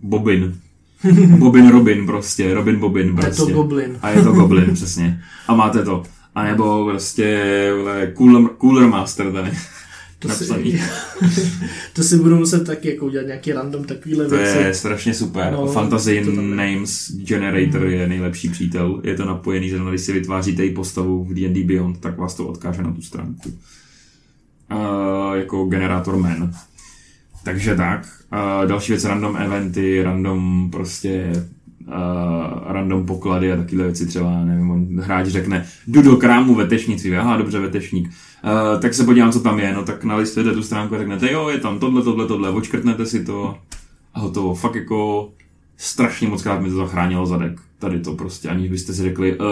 [SPEAKER 1] Bobin. Bobin Robin prostě, Robin Bobin
[SPEAKER 2] je
[SPEAKER 1] prostě.
[SPEAKER 2] to Goblin.
[SPEAKER 1] A je to Goblin, přesně. A máte to. A nebo prostě Cooler, Cooler Master tady.
[SPEAKER 2] To
[SPEAKER 1] napsaný.
[SPEAKER 2] si, to si budu muset taky jako udělat nějaký random takovýhle
[SPEAKER 1] To
[SPEAKER 2] věci.
[SPEAKER 1] je strašně super.
[SPEAKER 2] No,
[SPEAKER 1] Fantasy
[SPEAKER 2] to je.
[SPEAKER 1] Names Generator je nejlepší přítel. Je to napojený, že když si vytváříte její postavu v D&D Beyond, tak vás to odkáže na tu stránku. Uh, jako generátor men. Takže tak. Uh, další věc, random eventy, random prostě uh, random poklady a takovéhle věci třeba, nevím, on hráč řekne, jdu do krámu vetešnictví, aha, dobře, vetešník. Uh, tak se podívám, co tam je, no tak nalistujete tu stránku a řeknete, jo, je tam tohle, tohle, tohle, očkrtnete si to a hotovo. Fakt jako strašně moc krát mi to zachránilo zadek. Tady to prostě, aniž byste si řekli, uh,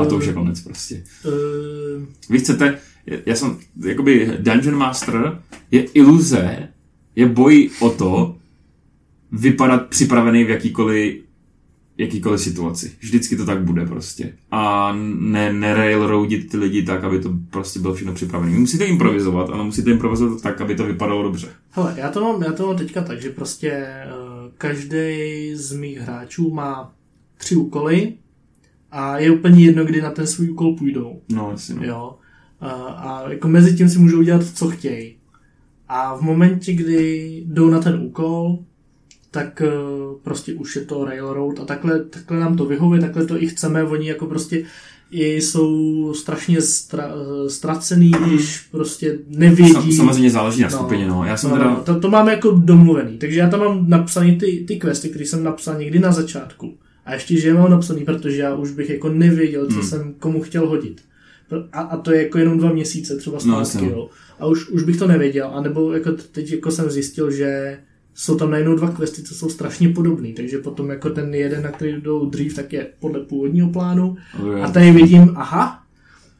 [SPEAKER 1] a to už je konec prostě.
[SPEAKER 2] Uh,
[SPEAKER 1] Vy chcete, já jsem, jakoby Dungeon Master je iluze, je boj o to, vypadat připravený v jakýkoliv jakýkoliv situaci. Vždycky to tak bude prostě. A ne, ne railroadit ty lidi tak, aby to prostě bylo všechno připravené. Musíte improvizovat, ale musíte improvizovat tak, aby to vypadalo dobře.
[SPEAKER 2] hele, já to, mám, já to mám teďka tak, že prostě uh, každý z mých hráčů má tři úkoly a je úplně jedno, kdy na ten svůj úkol půjdou.
[SPEAKER 1] No, asi no.
[SPEAKER 2] Jo. A, a jako mezi tím si můžou dělat, co chtějí. A v momentě, kdy jdou na ten úkol, tak uh, prostě už je to railroad a takhle, takhle nám to vyhovuje, takhle to i chceme, oni jako prostě i jsou strašně stra, ztracený, když prostě nevědí.
[SPEAKER 1] Sam, samozřejmě záleží na skupině, no. Já jsem
[SPEAKER 2] no,
[SPEAKER 1] teda...
[SPEAKER 2] no, to, to máme jako domluvený, takže já tam mám napsaný ty, ty questy, které jsem napsal někdy na začátku. A ještě, že je mám napsaný, protože já už bych jako nevěděl, co
[SPEAKER 1] Hmm.
[SPEAKER 2] jsem komu chtěl hodit. A, a to je jako jenom dva měsíce třeba
[SPEAKER 1] No,
[SPEAKER 2] zpátky,
[SPEAKER 1] jasně.
[SPEAKER 2] jo. A už, už bych to nevěděl. A nebo jako teď jako jsem zjistil, že jsou tam najednou dva questy, co jsou strašně podobný, takže potom jako ten jeden, na který jdou dřív, tak je podle původního plánu a tady vidím, aha,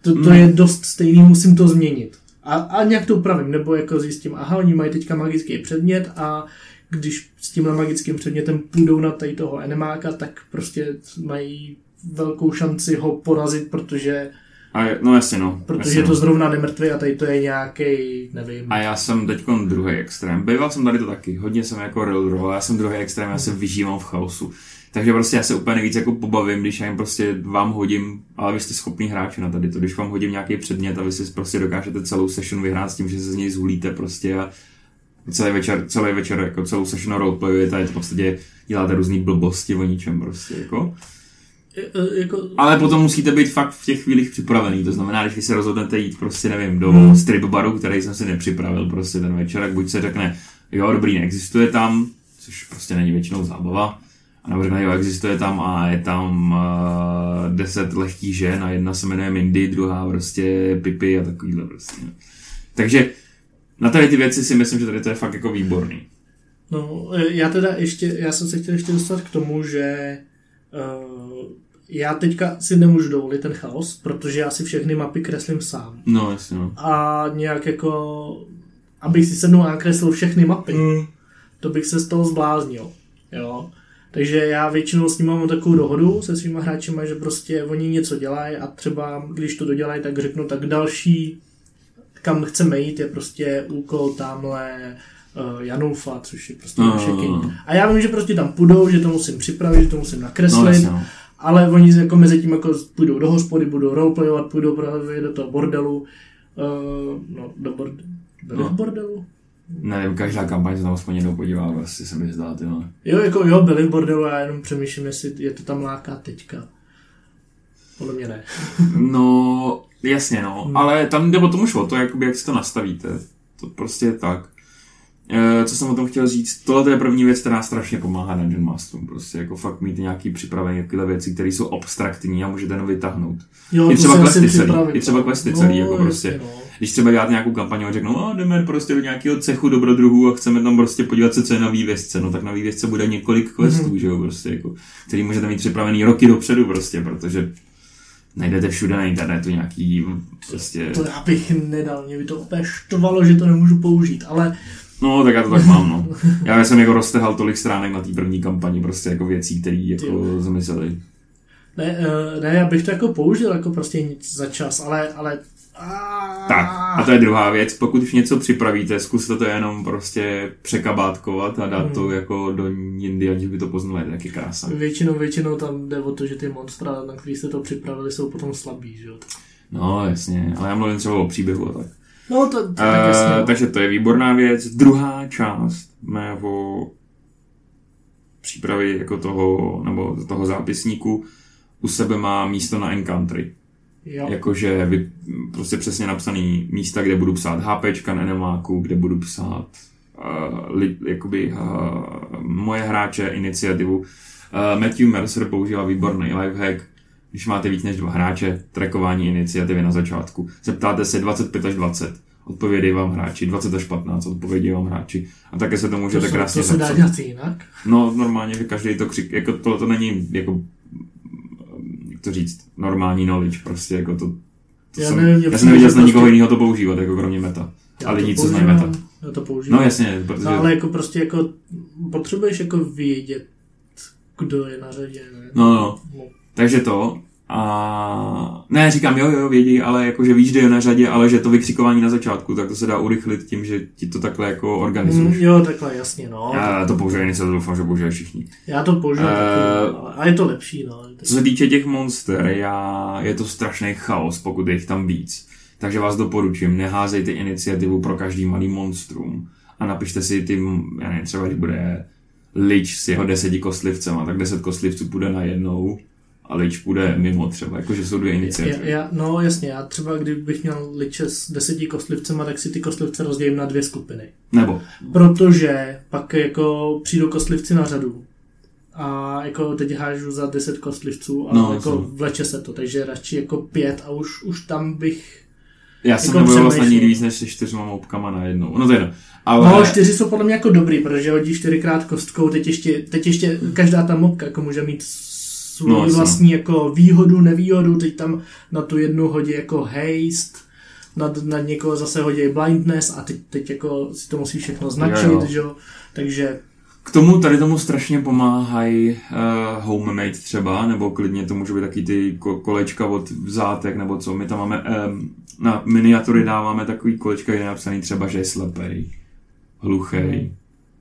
[SPEAKER 2] to, to
[SPEAKER 1] Mm.
[SPEAKER 2] je dost stejný, musím to změnit. A, a nějak to upravím, nebo jako zjistím, aha, oni mají teďka magický předmět a když s tímhle magickým předmětem půjdou na tady toho enemáka, tak prostě mají velkou šanci ho porazit, protože,
[SPEAKER 1] A je, no jasně, no.
[SPEAKER 2] protože
[SPEAKER 1] jasně,
[SPEAKER 2] je to
[SPEAKER 1] no.
[SPEAKER 2] zrovna nemrtvý a tady to je nějaký, nevím.
[SPEAKER 1] A já jsem teď druhý extrém. Býval jsem tady to taky. Hodně jsem jako railroad, já jsem druhý extrém, já se vyžívám v chaosu. Takže prostě já se úplně nejvíc jako pobavím, když já jim prostě vám hodím, ale vy jste schopný hráči na tady to, když vám hodím nějaký předmět a vy si prostě dokážete celou session vyhrát s tím, že se z něj zhulíte prostě a celý večer, celý večer jako celou session roleplayujete a je to v podstatě děláte různý blbosti o ničem prostě jako.
[SPEAKER 2] Jako,
[SPEAKER 1] Ale potom musíte být fakt v těch chvílích připravený. To znamená, když vy se rozhodnete jít prostě, nevím, do
[SPEAKER 2] Hmm.
[SPEAKER 1] strip baru, který jsem si nepřipravil prostě ten večer, tak buď se řekne, jo, dobrý, neexistuje tam, což prostě není většinou zábava, a nebo řekne, jo, existuje tam a je tam uh, deset lehkých žen a jedna se jmenuje Mindy, druhá prostě Pipi a takovýhle prostě. Takže na tady ty věci si myslím, že tady to je fakt jako výborný.
[SPEAKER 2] No, já teda ještě, já jsem se chtěl ještě dostat k tomu, že uh, já teďka si nemůžu dovolit ten chaos, protože já si všechny mapy kreslím sám.
[SPEAKER 1] No, jasně, no.
[SPEAKER 2] A nějak jako, abych si sednul a nakreslil všechny mapy,
[SPEAKER 1] Mm.
[SPEAKER 2] to bych se z toho zbláznil. Jo. Takže já většinou s nimi mám takovou dohodu se svýma hráčima, že prostě oni něco dělají a třeba když to dodělají, tak řeknu, tak další, kam chceme jít, je prostě úkol tamhle uh, Janulfa, což je prostě
[SPEAKER 1] No,
[SPEAKER 2] naše
[SPEAKER 1] no, no.
[SPEAKER 2] king. A já vím, že prostě tam půjdou, že to musím připravit, že to musím
[SPEAKER 1] No,
[SPEAKER 2] nakreslit,
[SPEAKER 1] no.
[SPEAKER 2] Ale oni jako mezi tím jako půjdou do hospody, budou roleplayovat, půjdou právě do toho bordelu, uh, no do bordelu, byli
[SPEAKER 1] No.
[SPEAKER 2] bordelu?
[SPEAKER 1] Nevím, každá kampaň se tam aspoň jednou podívá, vlastně se mi zdá, ty no.
[SPEAKER 2] Jo, jako jo, byli v bordelu, já jenom přemýšlím, jestli je to tam láká teďka. Podle mě ne.
[SPEAKER 1] No, jasně, no,
[SPEAKER 2] Hmm.
[SPEAKER 1] ale tam jde o tom už o to, jakoby, jak si to nastavíte. To prostě je tak. E, co jsem o tom chtěl říct, tohle to je první věc, která strašně pomáhá Dungeon Masterům. Prostě jako fakt mít nějaký připravené takové věci, které jsou abstraktní a můžete jenom vytáhnout.
[SPEAKER 2] Jo,
[SPEAKER 1] I třeba
[SPEAKER 2] si
[SPEAKER 1] questy celý, i třeba
[SPEAKER 2] no.
[SPEAKER 1] questy celý, jako prostě.
[SPEAKER 2] No.
[SPEAKER 1] Když třeba děláte nějakou kampaň a řeknou, a jdeme prostě do nějakého cechu dobrodruhů a chceme tam prostě podívat se, co je na vývězce, no tak na vývězce bude několik questů,
[SPEAKER 2] Mhm.
[SPEAKER 1] že jo, prostě jako, který můžete mít připravený roky dopředu prostě, protože najdete všude na internetu nějaký prostě...
[SPEAKER 2] To já bych nedal, mě by to opět štvalo, že to nemůžu použít, ale
[SPEAKER 1] No, tak já to tak mám, no. Já jsem jako roztehal tolik stránek na té první kampani, prostě jako věcí, které jako zamysleli.
[SPEAKER 2] ne, eh, ne, já bych to jako použil jako prostě nic za čas, ale, ale.
[SPEAKER 1] Tak, a to je druhá věc, pokud už něco připravíte, zkuste to jenom prostě překabátkovat a dát to
[SPEAKER 2] Mhm.
[SPEAKER 1] jako do jindy, aniž by to poznali, to je taky krása.
[SPEAKER 2] Většinou, většinou tam jde o to, že ty monstra, na který jste to připravili, jsou potom slabí, že jo.
[SPEAKER 1] No, jasně, ale já mluvím třeba o příběhu a tak.
[SPEAKER 2] No, to, to tak jasně.
[SPEAKER 1] Uh,
[SPEAKER 2] no.
[SPEAKER 1] takže to je výborná věc. Druhá část mého přípravy jako toho, nebo toho zápisníku u sebe má místo na Encountry.
[SPEAKER 2] Jo.
[SPEAKER 1] Jakože vy, prostě přesně napsaný místa, kde budu psát HPčka na NMAku, kde budu psát uh, li, jakoby uh, moje hráče, iniciativu. Uh, Matthew Mercer používá výborný lifehack, když máte víc než dva hráče, trackování iniciativy na začátku. Zeptáte se 25 až 20, odpovědí vám hráči, 20 až 15, odpovědí vám hráči. A také se to
[SPEAKER 2] to,
[SPEAKER 1] můžete
[SPEAKER 2] se,
[SPEAKER 1] krásně
[SPEAKER 2] to se dá dělat jinak.
[SPEAKER 1] No, normálně, že každý to křik, jako tohle to není jako, jak to říct, normální knowledge, prostě jako to, to
[SPEAKER 2] Já
[SPEAKER 1] jsem,
[SPEAKER 2] nevím,
[SPEAKER 1] já jsem neviděl
[SPEAKER 2] že
[SPEAKER 1] snad nikoho
[SPEAKER 2] prostě-
[SPEAKER 1] jiného to používat, jako kromě meta.
[SPEAKER 2] Já
[SPEAKER 1] A
[SPEAKER 2] to
[SPEAKER 1] lidi, co znají meta.
[SPEAKER 2] Já to používám.
[SPEAKER 1] No jasně, protože,
[SPEAKER 2] No, ale jako prostě jako potřebuješ jako vědět, kdo je na řadě, ne?
[SPEAKER 1] No, no.
[SPEAKER 2] no.
[SPEAKER 1] takže to, a ne, říkám, jo, jo, vědí, ale jako, že víš, že je na řadě, ale že to vykřikování na začátku, tak to se dá urychlit tím, že ti to takhle jako
[SPEAKER 2] Mm,
[SPEAKER 1] organizuješ.
[SPEAKER 2] jo, takhle, jasně, no.
[SPEAKER 1] Já to použiju, nic doufám, že používají všichni.
[SPEAKER 2] Já to použiju
[SPEAKER 1] Eh,
[SPEAKER 2] taky, ale, a je to lepší, no.
[SPEAKER 1] Co se týče těch monster, já, je to strašný chaos, pokud je jich tam víc. Takže vás doporučím, neházejte iniciativu pro každý malý monstrum a napište si ty, já nevím, třeba když bude Lich s jeho deseti kostlivcema, tak deset kostlivců půjde na jednou a Lich půjde mimo třeba, jakože jsou dvě
[SPEAKER 2] Já,
[SPEAKER 1] iniciativy.
[SPEAKER 2] já, no jasně, já třeba kdybych měl liče s deseti kostlivcema, tak si ty kostlivce rozdělím na dvě skupiny.
[SPEAKER 1] Nebo,
[SPEAKER 2] Protože pak jako přijdou kostlivci na řadu a jako teď hážu za 10 kostlivců a
[SPEAKER 1] No,
[SPEAKER 2] jako
[SPEAKER 1] jasně.
[SPEAKER 2] vleče se to, takže radši jako pět a už, už tam bych...
[SPEAKER 1] já jsem
[SPEAKER 2] Jako
[SPEAKER 1] nebojoval vlastně nikdy víc než se čtyřma moupkama na jednou. No to je jedno. Ale,
[SPEAKER 2] No, čtyři jsou podle mě jako dobrý, protože hodí čtyřikrát kostkou, teď ještě, teď ještě každá ta mopka jako může mít svou
[SPEAKER 1] No,
[SPEAKER 2] no, vlastní jako výhodu, nevýhodu, teď tam na tu jednu hodí jako haste, nad, nad někoho zase hodí blindness a teď, teď jako si to musí všechno značit,
[SPEAKER 1] Jo, jo.
[SPEAKER 2] že jo, takže
[SPEAKER 1] K tomu tady tomu strašně pomáhají uh, homemade třeba, nebo klidně to může být taky ty ko- kolečka od vzátek, nebo co. My tam máme, um, na miniatury dáváme takový kolečka, kde je napsaný třeba, že je slepej, hluchej,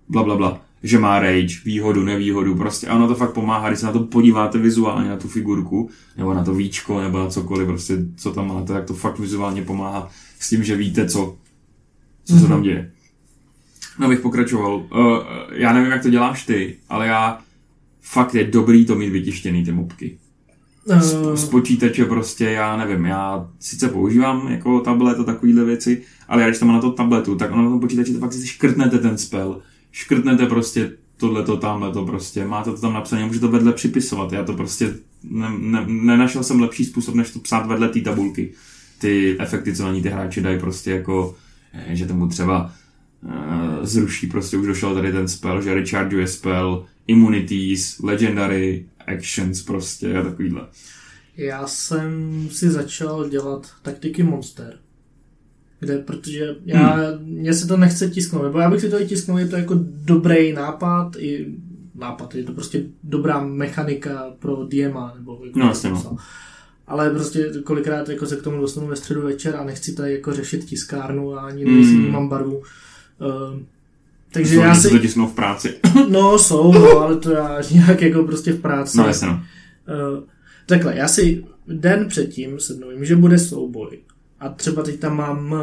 [SPEAKER 1] bla, bla, bla. Že má rage, výhodu, nevýhodu, prostě a ono to fakt pomáhá, když se na to podíváte vizuálně, na tu figurku, nebo na to víčko, nebo na cokoliv, prostě, co tam máte, tak to fakt vizuálně pomáhá s tím, že víte, co, co se tam děje. No, abych pokračoval. Uh, já nevím, jak to děláš ty, ale já fakt je dobrý to mít vytištěný ty mopky. Z,
[SPEAKER 2] uh,
[SPEAKER 1] z počítače prostě, já nevím, já sice používám jako tablet a takovýhle věci, ale já když to mám na to tabletu, tak ono na tom počítači to fakt si škrtnete ten spell, škrtnete prostě tohleto, tamhleto prostě, máte to tam napsané, můžete to vedle připisovat, já to prostě, ne, ne, nenašel jsem lepší způsob, než to psát vedle té tabulky. Ty efekty, co na ní ty hráči dají prostě jako, eh, že tomu třeba eh, zruší, prostě už došel tady ten spell, že rechargeuje spell, immunities, legendary, actions prostě a takovýhle.
[SPEAKER 2] Já jsem si začal dělat taktiky Monster. Kde, protože já, hmm. mně se to nechce tisknout, nebo já bych si to i tisknul, je to jako dobrý nápad, i nápad, je to prostě dobrá mechanika pro DMA, nebo jako
[SPEAKER 1] No, jasně, no.
[SPEAKER 2] Ale prostě kolikrát jako se k tomu dostanu ve středu večer a nechci tady jako řešit tiskárnu a ani
[SPEAKER 1] Hmm.
[SPEAKER 2] mm. nemám barvu. Uh, takže já
[SPEAKER 1] si... to
[SPEAKER 2] si...
[SPEAKER 1] v práci.
[SPEAKER 2] No, jsou, no, ale to já nějak jako prostě v práci.
[SPEAKER 1] No jasně no.
[SPEAKER 2] Uh, takhle, já si den předtím sednu, vím, že bude souboj. A třeba teď tam mám uh,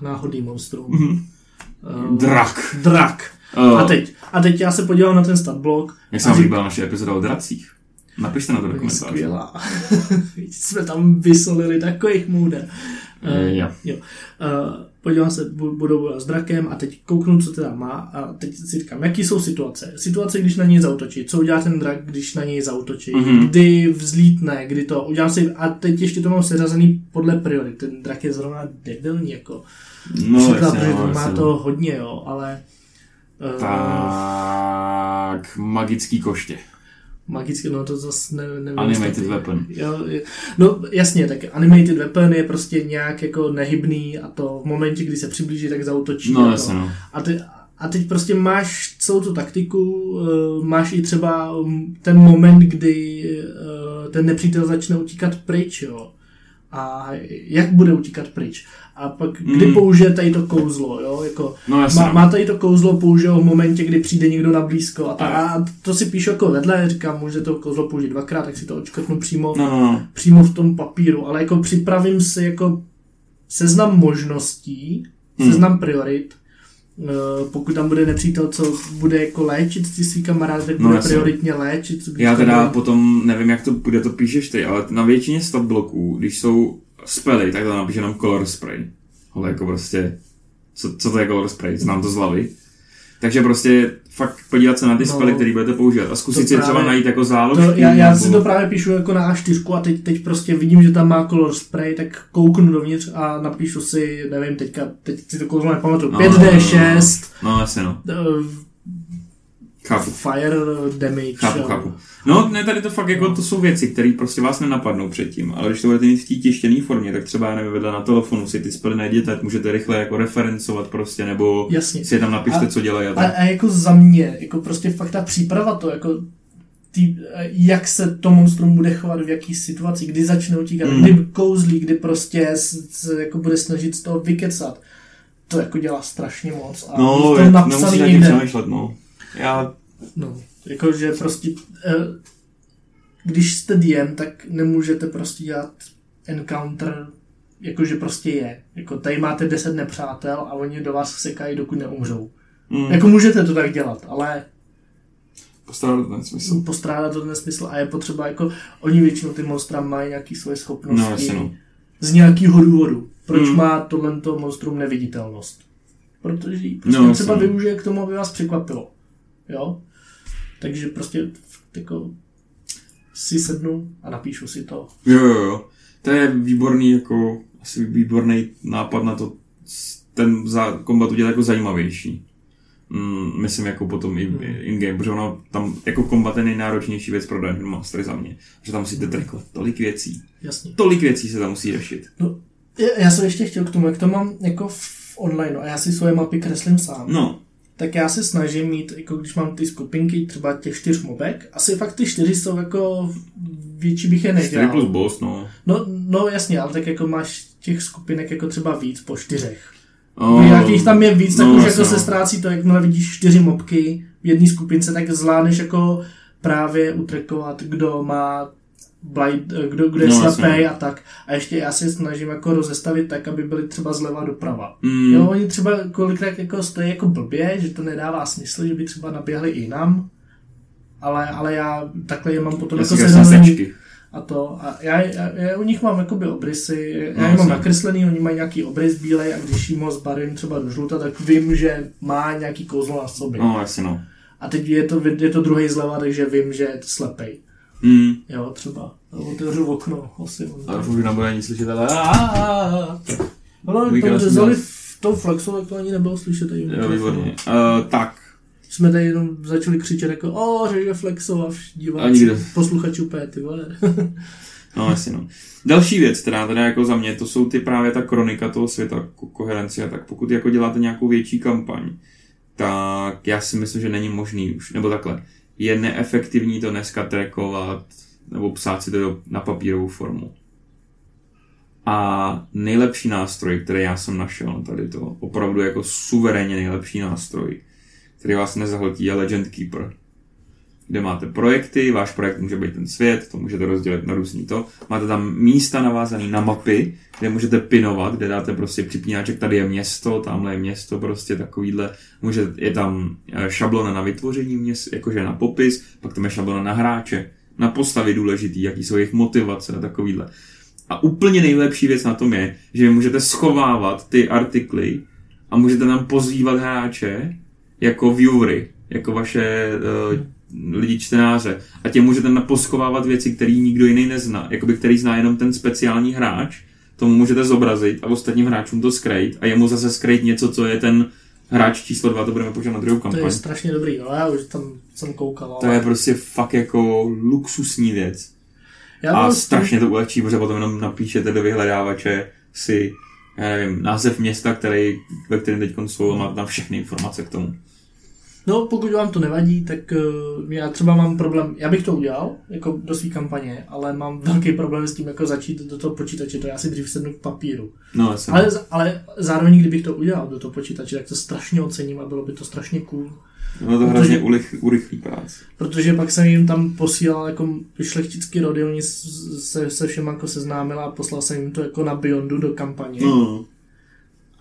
[SPEAKER 2] náhodný monstrum.
[SPEAKER 1] Mhm.
[SPEAKER 2] Uh,
[SPEAKER 1] Drak.
[SPEAKER 2] Drak.
[SPEAKER 1] Uh,
[SPEAKER 2] A teď, a teď já se podívám na ten statblok.
[SPEAKER 1] Jak se vám líbila naše epizoda o dracích? Napište na to do komentářů.
[SPEAKER 2] skvělá. Jsme tam vysolili takových můder.
[SPEAKER 1] Eh, jo.
[SPEAKER 2] jo. Uh, podívám se, bu- budou bojovat s drakem a teď kouknu, co teda má a teď si říkám, jaký jsou situace. Situace, když na něj zautočí. Co udělá ten drak, když na něj zautočí.
[SPEAKER 1] Mhm.
[SPEAKER 2] Kdy vzlítne, kdy to. Udělám si, a teď ještě to mám seřazený podle priorit. Ten drak je zrovna debilní, jako.
[SPEAKER 1] No,
[SPEAKER 2] Příklad,
[SPEAKER 1] jasně, no,
[SPEAKER 2] má
[SPEAKER 1] jasně,
[SPEAKER 2] to hodně, jo, ale... Uh,
[SPEAKER 1] Tak, magický koště.
[SPEAKER 2] Magicky, no to zase ne, nevím.
[SPEAKER 1] Animated weapon.
[SPEAKER 2] Jo, no jasně, tak animated weapon je prostě nějak jako nehybný a to v momentě, kdy se přiblíží, tak zautočí.
[SPEAKER 1] No
[SPEAKER 2] a,
[SPEAKER 1] jasně, no.
[SPEAKER 2] a, ty, a teď prostě máš celou tu taktiku, uh, máš i třeba um, ten moment, kdy uh, ten nepřítel začne utíkat pryč, jo. A jak bude utíkat pryč? A pak kdy
[SPEAKER 1] Mm.
[SPEAKER 2] použije tady to kouzlo, jo, jako
[SPEAKER 1] No
[SPEAKER 2] má,
[SPEAKER 1] no.
[SPEAKER 2] má tady to kouzlo, použije ho v momentě, kdy přijde někdo na blízko a, ta, a to si píšu jako vedle, říkám, může to kouzlo použít dvakrát, tak si to očkrtnu přímo,
[SPEAKER 1] No, no, no.
[SPEAKER 2] přímo v tom papíru, ale jako připravím si jako seznam možností,
[SPEAKER 1] Hmm.
[SPEAKER 2] seznam priorit, eh, pokud tam bude nepřítel, co bude jako léčit ty svý kamarády, tak
[SPEAKER 1] No,
[SPEAKER 2] bude
[SPEAKER 1] jasně.
[SPEAKER 2] prioritně léčit.
[SPEAKER 1] Já teda
[SPEAKER 2] bude-
[SPEAKER 1] potom, nevím jak to bude, to píšeš ty, ale na většině stat bloků, když jsou spely, tak to napíše jenom color spray. Ale jako prostě, co, co to je color spray? Znám to z hlavy. Takže prostě fakt podívat se na ty
[SPEAKER 2] No.
[SPEAKER 1] spely, které budete používat a zkusit
[SPEAKER 2] To
[SPEAKER 1] si třeba najít jako
[SPEAKER 2] To,
[SPEAKER 1] záložky.
[SPEAKER 2] já, já
[SPEAKER 1] nebo-
[SPEAKER 2] si to právě píšu jako na A4 a teď, teď prostě vidím, že tam má color spray, tak kouknu dovnitř a napíšu si, nevím, teďka, teď si to kouzlo nepamatuju,
[SPEAKER 1] No,
[SPEAKER 2] 5D6,
[SPEAKER 1] No jasně no,
[SPEAKER 2] eh,
[SPEAKER 1] chápu.
[SPEAKER 2] fire damage.
[SPEAKER 1] Chápu, chápu. No, ne, tady to fakt jako, to jsou věci, které prostě vás nenapadnou předtím, ale když to budete mít v té tištěné formě, tak třeba, já nevím, vedle na telefonu si ty spely najděte, tak můžete rychle jako referencovat prostě, nebo
[SPEAKER 2] Jasně.
[SPEAKER 1] si je tam napište,
[SPEAKER 2] A-
[SPEAKER 1] co dělají a
[SPEAKER 2] A, a jako za mě, jako prostě fakt ta příprava to, jako tý, jak se to monstrum bude chovat v jaký situaci, kdy začne utíkat,
[SPEAKER 1] Mm.
[SPEAKER 2] kdy kouzlí, kdy prostě se jako bude snažit z toho vykecat. To jako dělá strašně moc. A
[SPEAKER 1] No,
[SPEAKER 2] to napsaný někde.
[SPEAKER 1] přemýšlet, no. Já,
[SPEAKER 2] No, jakože prostě, eh, když jste DM, tak nemůžete prostě dělat encounter, jakože prostě je. Jako tady máte 10 nepřátel a oni do vás sekají, dokud neumřou.
[SPEAKER 1] mm,
[SPEAKER 2] Jako můžete to tak dělat, ale
[SPEAKER 1] postrádal to ten smysl.
[SPEAKER 2] postrádá to nesmysl a je potřeba, jako oni většinou ty monstra mají nějaké svoje schopnosti
[SPEAKER 1] No, jasně, no.
[SPEAKER 2] z nějakého důvodu. Proč
[SPEAKER 1] Mm.
[SPEAKER 2] má tohle monstrum neviditelnost? Protože ji prostě
[SPEAKER 1] No,
[SPEAKER 2] no, třeba
[SPEAKER 1] no.
[SPEAKER 2] využije k tomu, aby vás překvapilo. Jo? Takže prostě jako si sednu a napíšu si to.
[SPEAKER 1] Jo, jo, jo. To je výborný, jako, asi výborný nápad na to, ten za kombat udělat jako zajímavější. Mm, myslím jako potom i
[SPEAKER 2] Hmm.
[SPEAKER 1] in-game, protože ono tam jako kombat je nejnáročnější věc pro Dungeon Mastery za mě. Že tam musíte trackovat tolik věcí.
[SPEAKER 2] Jasně.
[SPEAKER 1] Tolik věcí se tam musí řešit.
[SPEAKER 2] No, já- já jsem ještě chtěl k tomu, jak to mám jako v online a já si svoje mapy kreslím sám.
[SPEAKER 1] No,
[SPEAKER 2] tak já se snažím mít, jako když mám ty skupinky, třeba těch čtyř mobek, asi fakt ty čtyři jsou jako větší bych je
[SPEAKER 1] 4
[SPEAKER 2] nedělal.
[SPEAKER 1] plus boss, no.
[SPEAKER 2] No, no jasně, ale tak jako máš těch skupinek jako třeba víc po čtyřech.
[SPEAKER 1] Oh,
[SPEAKER 2] Oh, jakých tam je víc, tak
[SPEAKER 1] no,
[SPEAKER 2] už jako se
[SPEAKER 1] no.
[SPEAKER 2] ztrácí to, jakmile vidíš čtyři mobky v jedné skupince, tak zvládneš jako právě utrekovat, kdo má blind, eh, kdo, kdo je
[SPEAKER 1] No,
[SPEAKER 2] slepý a tak. A ještě já se snažím jako rozestavit tak, aby byly třeba zleva doprava.
[SPEAKER 1] Mm,
[SPEAKER 2] Jo, oni třeba kolikrát jako stojí jako blbě, že to nedává smysl, že by třeba naběhli i nám, ale, ale já takhle je mám potom
[SPEAKER 1] já
[SPEAKER 2] jako
[SPEAKER 1] si sečky.
[SPEAKER 2] a to. A já, já, já, u nich mám jakoby obrysy, já
[SPEAKER 1] No,
[SPEAKER 2] je mám nakreslený, oni mají nějaký obrys bílej a když jim ho zbarvím třeba do žluta, tak vím, že má nějaký kouzlo na sobě.
[SPEAKER 1] No, jasně, no.
[SPEAKER 2] A teď je to, je to druhý zleva, takže vím, že je to slepej.
[SPEAKER 1] Mm.
[SPEAKER 2] Jo, třeba. Otevřu okno, asi.
[SPEAKER 1] Ale už nebude nic slyšet, ale...
[SPEAKER 2] No,
[SPEAKER 1] Dvojkrát
[SPEAKER 2] to řezali v tom flexu, tak to ani nebylo slyšet.
[SPEAKER 1] Jo, výborně. Uh, tak,
[SPEAKER 2] jsme tady jenom začali křičet jako o, řeže Flexo a všichni
[SPEAKER 1] A nikdo.
[SPEAKER 2] posluchači úplně, ty vole.
[SPEAKER 1] No, jasně, no. Další věc, která teda jako za mě, to jsou ty právě ta kronika toho světa, ko- koherenci a tak. Pokud jako děláte nějakou větší kampaň, tak já si myslím, že není možný už, nebo takhle, je neefektivní to dneska trackovat, nebo psát si to na papírovou formu. A nejlepší nástroj, který já jsem našel na tady to, opravdu jako suverénně nejlepší nástroj, který vás nezahltí, je Legend Keeper kde máte projekty, váš projekt může být ten svět, to můžete rozdělit na různý to. Máte tam místa navázané na mapy, kde můžete pinovat, kde dáte prostě připínáček, tady je město, tamhle je město, prostě takovýhle. Může, je tam eh, šablona na vytvoření měst, jakože na popis, pak tam je šablona na hráče, na postavy důležitý, jaký jsou jejich motivace a takovýhle. A úplně nejlepší věc na tom je, že můžete schovávat ty artikly a můžete tam pozývat hráče jako viewery, jako vaše uh, lidi čtenáře. A těm můžete naposchovávat věci, které nikdo jiný nezná, jakoby který zná jenom ten speciální hráč, tomu můžete zobrazit a ostatním hráčům to skrejt a jemu zase skrejt něco, co je ten hráč číslo dva, to budeme používat na druhou
[SPEAKER 2] To
[SPEAKER 1] kampaň.
[SPEAKER 2] je strašně dobrý, no já už tam jsem koukal.
[SPEAKER 1] To
[SPEAKER 2] ale
[SPEAKER 1] je prostě fakt jako luxusní věc.
[SPEAKER 2] já
[SPEAKER 1] A
[SPEAKER 2] mám
[SPEAKER 1] strašně to ulehčí, protože potom jenom napíšete do vyhledávače si já nevím, název města, který, ve kterém teď jsou máte tam všechny informace k tomu.
[SPEAKER 2] No, pokud vám to nevadí, tak uh, já třeba mám problém, já bych to udělal, jako do své kampaně, ale mám velký problém s tím, jako začít do toho počítače, to já si dřív sednu k papíru.
[SPEAKER 1] No, jsem.
[SPEAKER 2] Ale, ale zároveň, kdybych to udělal do toho počítače, tak to strašně ocením a bylo by to strašně cool.
[SPEAKER 1] No to hrozně urychlí práci.
[SPEAKER 2] Protože pak jsem jim tam posílal jako šlechtický rody, oni se, se všem jako seznámila a poslal jsem jim to jako na Beyondu do kampaně.
[SPEAKER 1] No.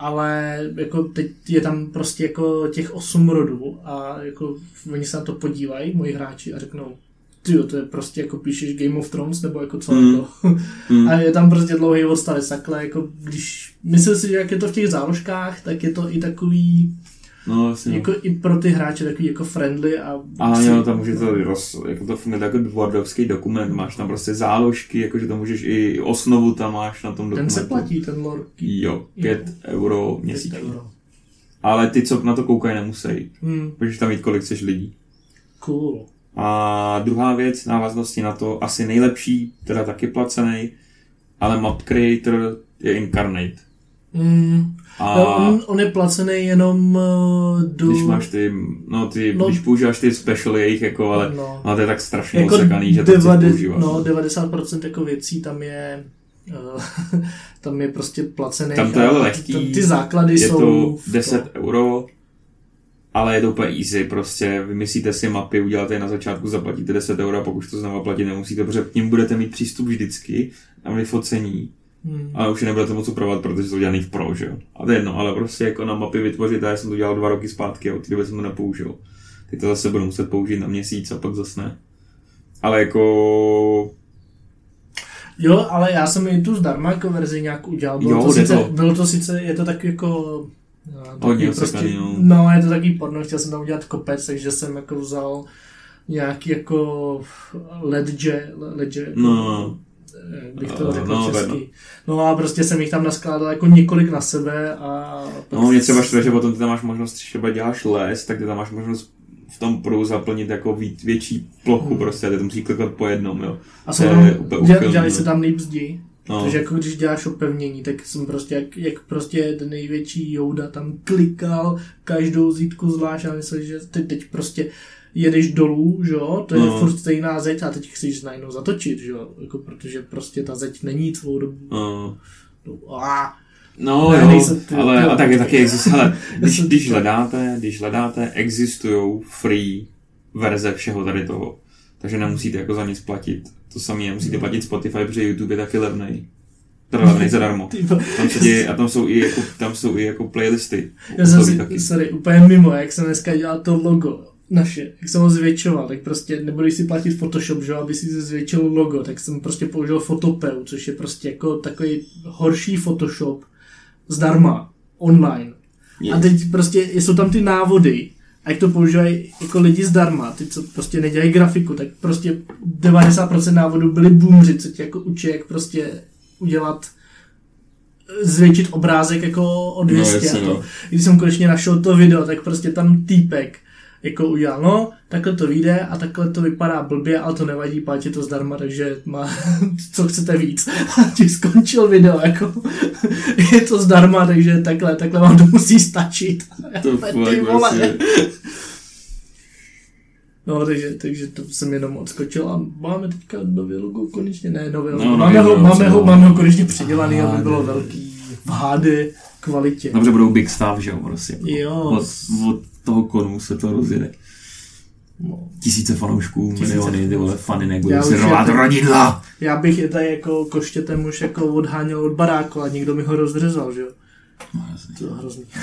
[SPEAKER 2] Ale jako teď je tam prostě jako těch osm rodů a jako oni se na to podívají, moji hráči, a řeknou, ty to je prostě jako píšeš Game of Thrones, nebo jako co
[SPEAKER 1] Mm.
[SPEAKER 2] to.
[SPEAKER 1] Mm.
[SPEAKER 2] A je tam prostě dlouhý odstavec, takhle jako když, myslím si, že jak je to v těch záložkách, tak je to i takový,
[SPEAKER 1] No, vlastně.
[SPEAKER 2] jako i pro ty hráče takový jako friendly a...
[SPEAKER 1] A jo, tam může to roz, jako to funguje jako wordovský dokument, máš tam prostě záložky, jakože to můžeš i osnovu tam máš na tom
[SPEAKER 2] Ten
[SPEAKER 1] dokumentu.
[SPEAKER 2] se platí, ten lore.
[SPEAKER 1] Jo, 5 euro měsíčně.
[SPEAKER 2] euro.
[SPEAKER 1] Ale ty, co na to koukají, nemusí.
[SPEAKER 2] Hmm,
[SPEAKER 1] Můžeš tam mít kolik chceš lidí.
[SPEAKER 2] cool.
[SPEAKER 1] A druhá věc, návaznosti na to, asi nejlepší, teda taky placený, ale Map Creator je Incarnate.
[SPEAKER 2] Hmm,
[SPEAKER 1] A
[SPEAKER 2] no, on, on, je placený jenom uh, do...
[SPEAKER 1] když máš ty, no ty,
[SPEAKER 2] No.
[SPEAKER 1] když používáš ty special jejich, jako, ale
[SPEAKER 2] no.
[SPEAKER 1] no, to je tak strašně
[SPEAKER 2] jako
[SPEAKER 1] osekaný, že to používat.
[SPEAKER 2] no, 90% jako věcí tam je uh, tam je prostě placený.
[SPEAKER 1] Tam to je ale lehký.
[SPEAKER 2] Ty, ty základy
[SPEAKER 1] je
[SPEAKER 2] jsou...
[SPEAKER 1] to
[SPEAKER 2] v
[SPEAKER 1] 10 euro, ale je to úplně easy, prostě vymyslíte si mapy, uděláte je na začátku, zaplatíte 10 euro a pokud to znova platit nemusíte, protože k ním budete mít přístup vždycky na vyfocení,
[SPEAKER 2] Hmm.
[SPEAKER 1] ale už je nebudete moc upravovat, protože jsou dělaný v pro, že jo. A to je jedno, ale prostě jako na mapy vytvořit, a já jsem to dělal dva roky zpátky a od té doby jsem to nepoužil. Teď to zase budu muset použít na měsíc a pak zase ne. Ale jako...
[SPEAKER 2] Jo, ale já jsem i tu zdarma jako verzi nějak udělal. Bylo
[SPEAKER 1] Jo,
[SPEAKER 2] to sice,
[SPEAKER 1] to.
[SPEAKER 2] Bylo to sice, je to taky jako... no,
[SPEAKER 1] Hodně osekaný, no.
[SPEAKER 2] no. je to taky porno, chtěl jsem tam udělat kopec, takže jsem jako vzal nějaký jako ledže, ledže jako,
[SPEAKER 1] No.
[SPEAKER 2] Jak bych to
[SPEAKER 1] Eh,
[SPEAKER 2] řekl
[SPEAKER 1] no,
[SPEAKER 2] česky.
[SPEAKER 1] vedno.
[SPEAKER 2] No a prostě jsem jich tam naskládal jako několik na sebe a...
[SPEAKER 1] No, mě třeba štve, že potom ty tam máš možnost, třeba děláš les, tak ty tam máš možnost v tom pru zaplnit jako větší plochu
[SPEAKER 2] Hmm.
[SPEAKER 1] prostě, ty to musí klikat po jednom, jo.
[SPEAKER 2] A jsou
[SPEAKER 1] úchylný,
[SPEAKER 2] dělali
[SPEAKER 1] no.
[SPEAKER 2] se tam líp zdi.
[SPEAKER 1] No.
[SPEAKER 2] Takže jako když děláš opevnění, tak jsem prostě, jak, jak prostě ten největší Jouda tam klikal každou zítku zvlášť a myslel, že teď, teď prostě jedeš dolů, že jo, to je
[SPEAKER 1] No.
[SPEAKER 2] furt stejná zeď a teď chceš najednou zatočit, že jo, jako protože prostě ta zeď není celou dobu.
[SPEAKER 1] No,
[SPEAKER 2] A,
[SPEAKER 1] no
[SPEAKER 2] Ne,
[SPEAKER 1] jo,
[SPEAKER 2] ty-
[SPEAKER 1] ale
[SPEAKER 2] ty-
[SPEAKER 1] a taky, taky existuje, ale když, když hledáte, když hledáte, existují free verze všeho tady toho. Takže nemusíte jako za nic platit. To samé nemusíte
[SPEAKER 2] No.
[SPEAKER 1] platit Spotify, protože YouTube je taky levnej. Teda levnej zadarmo. Tam, se děje, a tam jsou i jako, tam jsou i jako playlisty.
[SPEAKER 2] já jsem si,
[SPEAKER 1] taky.
[SPEAKER 2] sorry, úplně mimo, jak jsem dneska dělal to logo naše, jak jsem ho zvětšoval, tak prostě nebudeš si platit Photoshop, že aby si zvětšil logo, tak jsem prostě použil Photopeu, což je prostě jako takový horší Photoshop zdarma, online.
[SPEAKER 1] Je.
[SPEAKER 2] A teď prostě jsou tam ty návody, a jak to používají jako lidi zdarma, ty, co prostě nedělají grafiku, tak prostě 90% návodů byly boomři, co ti jako učí, jak prostě udělat zvětšit obrázek jako o 200
[SPEAKER 1] jasně,
[SPEAKER 2] a to.
[SPEAKER 1] no.
[SPEAKER 2] Když jsem konečně našel to video, tak prostě tam týpek jako udělal, no, takhle to vyjde a takhle to vypadá blbě, ale to nevadí, pátě to zdarma, takže má, co chcete víc. A ti skončil video, jako, je to zdarma, takže takhle, takhle vám to musí stačit.
[SPEAKER 1] To
[SPEAKER 2] Ty
[SPEAKER 1] fakt
[SPEAKER 2] vole.
[SPEAKER 1] prostě.
[SPEAKER 2] No, takže, takže to jsem jenom odskočil a máme teďka nové logo, konečně ne, nové logo.
[SPEAKER 1] No,
[SPEAKER 2] máme,
[SPEAKER 1] nový
[SPEAKER 2] ho,
[SPEAKER 1] logo,
[SPEAKER 2] máme, ho,
[SPEAKER 1] no.
[SPEAKER 2] máme ho konečně předělaný, aby bylo velký v HD kvalitě.
[SPEAKER 1] Dobře, budou big stav, že jo, prostě.
[SPEAKER 2] Jo.
[SPEAKER 1] Od, od toho konu se to rozjede.
[SPEAKER 2] No.
[SPEAKER 1] Tisíce fanoušků,
[SPEAKER 2] Tisíce
[SPEAKER 1] miliony, ty vole, fany, nebudou si
[SPEAKER 2] to-
[SPEAKER 1] rodidla.
[SPEAKER 2] Já bych je tady jako koštětem už jako odháněl od baráku a někdo mi ho rozřezal, že jo?
[SPEAKER 1] No, jasně.
[SPEAKER 2] To je hrozný.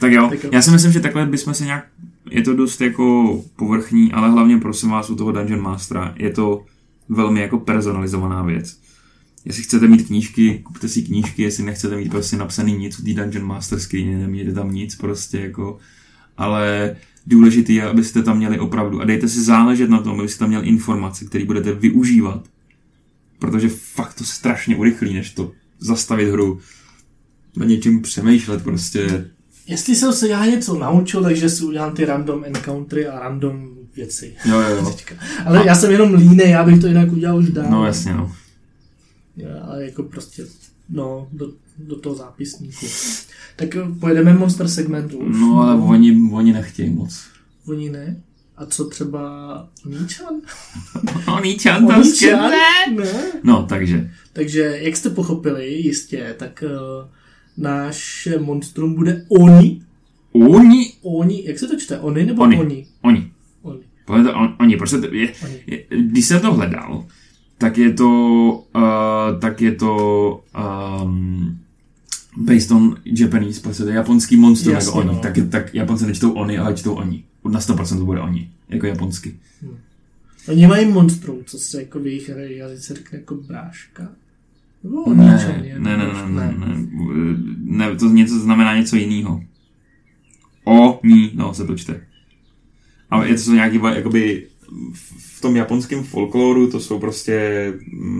[SPEAKER 1] Tak jo,
[SPEAKER 2] Tak jo.
[SPEAKER 1] já si myslím, že takhle bychom se nějak, je to dost jako povrchní, ale hlavně prosím vás u toho Dungeon Mastera, je to velmi jako personalizovaná věc. Jestli chcete mít knížky, kupte si knížky, jestli nechcete mít prostě napsaný nic u té Dungeon Master screen, nemějte tam nic prostě jako, ale důležitý je, abyste tam měli opravdu a dejte si záležet na tom, abyste tam měli informace, které budete využívat, protože fakt to strašně urychlí, než to zastavit hru, na něčím přemýšlet prostě,
[SPEAKER 2] Jestli jsem se já něco naučil, takže si udělám ty random encountery a random věci.
[SPEAKER 1] Jo, jo, jo.
[SPEAKER 2] Ale já jsem jenom línej, já bych to jinak udělal už dávno.
[SPEAKER 1] No jasně, no.
[SPEAKER 2] Já, ale jako prostě, no, do, do toho zápisníku. Tak pojedeme monster segmentu už.
[SPEAKER 1] No ale oni, oni nechtějí moc.
[SPEAKER 2] Oni ne. A co třeba Níčan?
[SPEAKER 1] Oníčan
[SPEAKER 2] Oníčan? Ne.
[SPEAKER 1] No, takže.
[SPEAKER 2] Takže, jak jste pochopili, jistě, tak uh, náš monstrum bude Oni.
[SPEAKER 1] Oni,
[SPEAKER 2] Oni, jak se to čte? Oni nebo
[SPEAKER 1] Oni.
[SPEAKER 2] Oni?
[SPEAKER 1] oni.
[SPEAKER 2] Oni.
[SPEAKER 1] Pojďte, on, oni, prostě to je,
[SPEAKER 2] Oni.
[SPEAKER 1] je, když jsem to hledal, tak je to, uh, tak je to um, based on Japanese, prostě to je japonský monstrum
[SPEAKER 2] Jasně,
[SPEAKER 1] jako oni.
[SPEAKER 2] no.
[SPEAKER 1] Tak, tak Japonci nečtou oni, ale čtou oni. Na 100% to bude oni, jako japonský.
[SPEAKER 2] Oni mají monstrum, co se jako v jejich jazyce řekne jako bráška. Nebo
[SPEAKER 1] Ne, ne, ne,
[SPEAKER 2] nebo-
[SPEAKER 1] ne, ne, ne, ne, to něco znamená něco jiného. O, ní, no, se to čte. Ale je to jsou nějaký, jakoby, v- v tom japonském folkloru to jsou prostě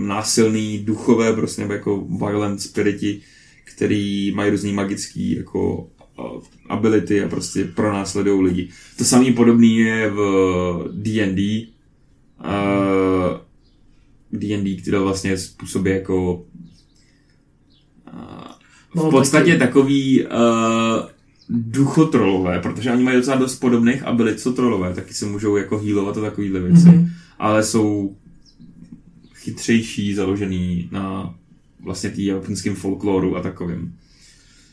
[SPEAKER 1] násilný duchové, prostě nebo jako violent spiriti, který mají různý magický jako uh, ability a prostě pronásledují lidi. To samé podobné je v D&D. Uh, D&D, které vlastně způsobí jako uh, v podstatě takový uh, duchotrolové, protože oni mají docela dost podobných abilit co trolové, taky se můžou jako healovat a takovýhle věci,
[SPEAKER 2] Mhm.
[SPEAKER 1] mm-hmm. ale jsou chytřejší, založený na vlastně tý japonském folkloru a takovým.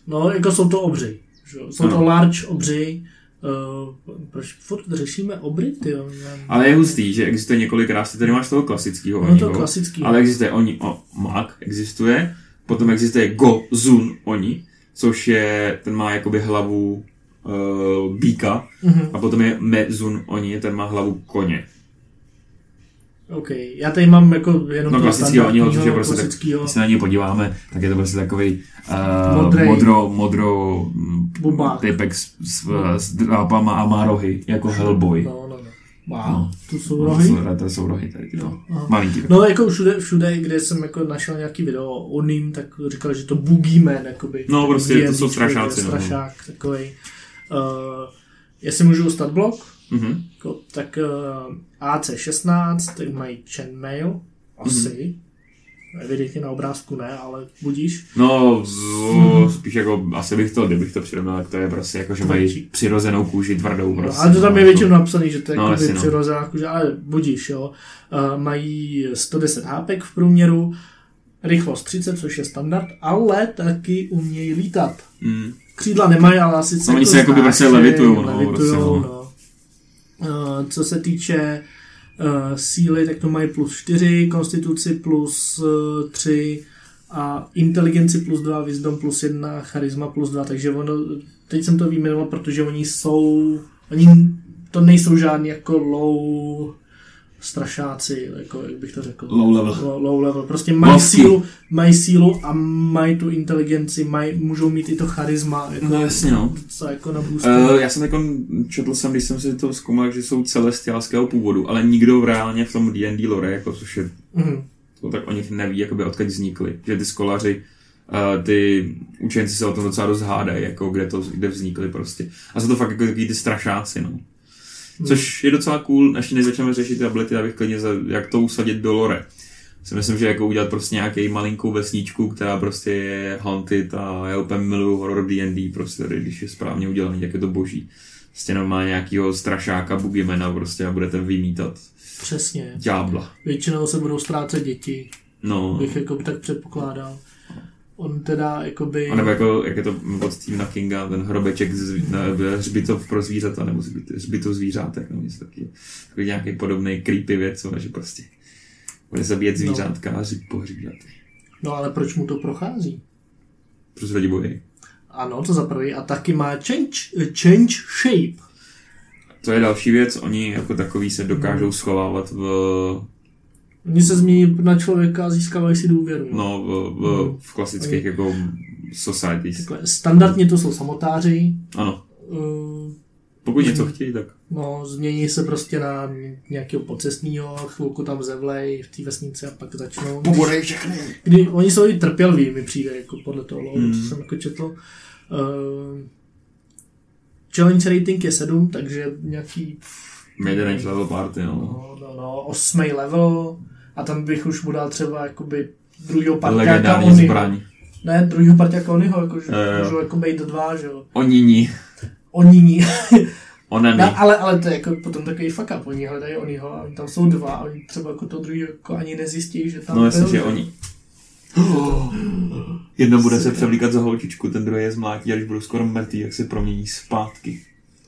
[SPEAKER 2] No, jako jsou to obři. Že? Jsou to
[SPEAKER 1] Ano.
[SPEAKER 2] large obři. Uh, proč furt řešíme obry, ty jo?
[SPEAKER 1] Ale je hustý, že existuje několik ras, tady máš toho klasického
[SPEAKER 2] No to klasický.
[SPEAKER 1] ale existuje oni, o, mak existuje, potom existuje go, zun, oni, což je, ten má jakoby hlavu uh, býka,
[SPEAKER 2] Mhm.
[SPEAKER 1] a potom je mezun, oni, ten má hlavu koně.
[SPEAKER 2] OK, já tady mám jako jenom
[SPEAKER 1] No klasického oního, což je prostě tak, když se na něj podíváme, tak je to prostě takový uh,
[SPEAKER 2] Modrej.
[SPEAKER 1] modro, modro mm,
[SPEAKER 2] Bubák.
[SPEAKER 1] typek s, s, s drápama a má rohy, jako Hellboy.
[SPEAKER 2] No, no, no. Má,
[SPEAKER 1] No.
[SPEAKER 2] tu jsou
[SPEAKER 1] No,
[SPEAKER 2] rohy.
[SPEAKER 1] to jsou, to jsou rohy tady.
[SPEAKER 2] No, aha.
[SPEAKER 1] Malinký.
[SPEAKER 2] No jako všude, všude, kde jsem jako našel nějaký video o ním, tak říkal, že to Boogeyman, jakoby.
[SPEAKER 1] No, prostě to jsou strašáci, no.
[SPEAKER 2] Strašák, takovej. Uh, jestli můžu dostat blok,
[SPEAKER 1] Mhm.
[SPEAKER 2] jako, tak uh, AC16, tak mají chainmail, asi. Evidentně na obrázku ne, ale budíš.
[SPEAKER 1] No, z, spíš jako, asi bych to, kdybych to přirovnal, tak to je prostě jako, že mají přirozenou kůži tvrdou
[SPEAKER 2] No,
[SPEAKER 1] prostě.
[SPEAKER 2] ale to tam je
[SPEAKER 1] no,
[SPEAKER 2] většinou napsaný, že to je
[SPEAKER 1] No,
[SPEAKER 2] no,
[SPEAKER 1] no.
[SPEAKER 2] přirozená kůže, ale budíš, jo. Uh, mají 110 HP v průměru, rychlost 30, což je standard, ale taky umějí lítat.
[SPEAKER 1] Mm.
[SPEAKER 2] Křídla nemají, ale asi
[SPEAKER 1] No, oni se jakoby prostě levitujou, no,
[SPEAKER 2] levitujou,
[SPEAKER 1] prostě, no.
[SPEAKER 2] no. Uh, co se týče uh, síly, tak to mají plus 4, konstituci plus uh, 3 a inteligenci plus 2, wisdom plus 1, charisma plus 2, takže ono, teď jsem to vyjmenoval, protože oni jsou, oni to nejsou žádní jako low strašáci, jako jak bych to řekl.
[SPEAKER 1] Low level.
[SPEAKER 2] Low, low level. Prostě mají
[SPEAKER 1] Lovky.
[SPEAKER 2] sílu, mají sílu a mají tu inteligenci, mají, můžou mít i to charisma. Jako,
[SPEAKER 1] No jasně, no.
[SPEAKER 2] Co jako na.
[SPEAKER 1] Uh, já jsem jako četl jsem, když jsem si to zkoumal, že jsou celestiálského původu, ale nikdo reálně v tom D&D lore, jako což je,
[SPEAKER 2] Mhm.
[SPEAKER 1] to tak o nich neví, jakoby odkud vznikly. Že ty skolaři, uh, ty učenci se o tom docela dost hádají, jako kde, to, kde vznikly prostě. A jsou to fakt jako takový ty strašáci, no. Což je docela cool, ještě než začneme řešit ty ability, abych klidně, za, jak to usadit do lore. Si myslím, že jako udělat prostě nějaký malinkou vesničku, která prostě je haunted a já úplně miluju horror D&D, prostě když je správně udělaný, jak je to boží. Prostě má nějakýho strašáka, bugimena prostě a budete vymítat
[SPEAKER 2] Přesně.
[SPEAKER 1] ďábla.
[SPEAKER 2] Většinou se budou ztrácet děti,
[SPEAKER 1] No,
[SPEAKER 2] bych jako tak předpokládal. On teda jakoby...
[SPEAKER 1] a nebo jako, jak je to od Stephena Kinga, ten hrobeček z, ne, hřbitov pro zvířata, nebo hřbitov zvířátek, nebo něco taky, takový nějaký podobný creepy věc, co, že prostě bude zabíjet
[SPEAKER 2] No.
[SPEAKER 1] zvířátka a hřib pohříbat.
[SPEAKER 2] No ale proč mu to prochází?
[SPEAKER 1] Prostě lidi bojí.
[SPEAKER 2] Ano, to za prvý. A taky má change, change shape.
[SPEAKER 1] To je další věc, oni jako takový se dokážou schovávat v,
[SPEAKER 2] Oni se změní na člověka a získávají si důvěru.
[SPEAKER 1] no, v, v, v klasických jako societies.
[SPEAKER 2] Takhle, standardně to jsou samotáři.
[SPEAKER 1] Ano,
[SPEAKER 2] Uh,
[SPEAKER 1] pokud něco chtějí, tak
[SPEAKER 2] no, změní se prostě na nějakého pocestního, chvilku tam zevlej v té vesnici a pak začnou.
[SPEAKER 1] poborej všechny.
[SPEAKER 2] Kdy, oni jsou i trpělví, mi přijde, jako podle toho,
[SPEAKER 1] Hmm.
[SPEAKER 2] mm. co jsem jako četl. Uh, challenge rating je 7, takže nějaký
[SPEAKER 1] Mid-range level party, no.
[SPEAKER 2] no, no, no, osmý level a tam bych už mu dal třeba jakoby druhýho
[SPEAKER 1] Legendární
[SPEAKER 2] Onyho.
[SPEAKER 1] zbraň.
[SPEAKER 2] Ne, druhýho parťáka Onyho, jako, že
[SPEAKER 1] Jo, jo.
[SPEAKER 2] můžou jako být dva, že jo.
[SPEAKER 1] Oníní.
[SPEAKER 2] Oni
[SPEAKER 1] Onany.
[SPEAKER 2] No, ale, ale to je jako potom takový fuck up. Oni hledají Onyho a oni tam jsou dva a oni třeba jako to druhý jako ani nezjistí, že tam
[SPEAKER 1] No jasně, že oni. Jedno bude se převlíkat za holčičku, ten druhý je zmlátí a když budou skoro mrtvý, jak se promění zpátky.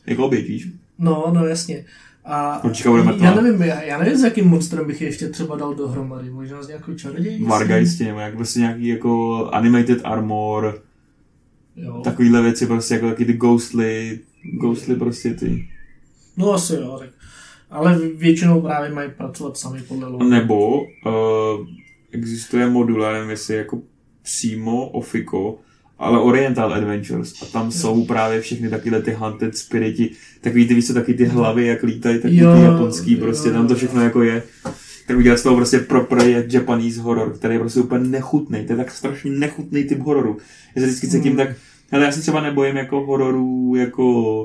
[SPEAKER 1] Jako oběť, víš?
[SPEAKER 2] No, no jasně. A
[SPEAKER 1] Holčička bude mrtvá.
[SPEAKER 2] já nevím, já, já nevím, s jakým monstrem bych je ještě třeba dal dohromady. Možná s nějakou čarodějnicí.
[SPEAKER 1] Vargajstě, nebo jak prostě nějaký jako animated armor,
[SPEAKER 2] Jo.
[SPEAKER 1] takovýhle věci, prostě jako taky ty ghostly, ghostly prostě ty.
[SPEAKER 2] No asi jo, tak. Ale většinou právě mají pracovat sami podle lore.
[SPEAKER 1] Nebo uh, existuje modul, já nevím, jestli jako přímo Ofiko, ale Oriental Adventures. A tam jsou právě všechny takovéhle ty hunted spiriti, takový ty, víš co, taky ty hlavy, jak lítají, taky
[SPEAKER 2] Jo,
[SPEAKER 1] ty japonský, prostě
[SPEAKER 2] jo,
[SPEAKER 1] tam to
[SPEAKER 2] jo.
[SPEAKER 1] všechno jako je. Tak udělat z toho prostě proper Japanese horror, který je prostě úplně nechutný. To je tak strašně nechutný typ hororu. Já se vždycky cítím
[SPEAKER 2] Hmm.
[SPEAKER 1] tak, ale já se třeba nebojím jako hororů, jako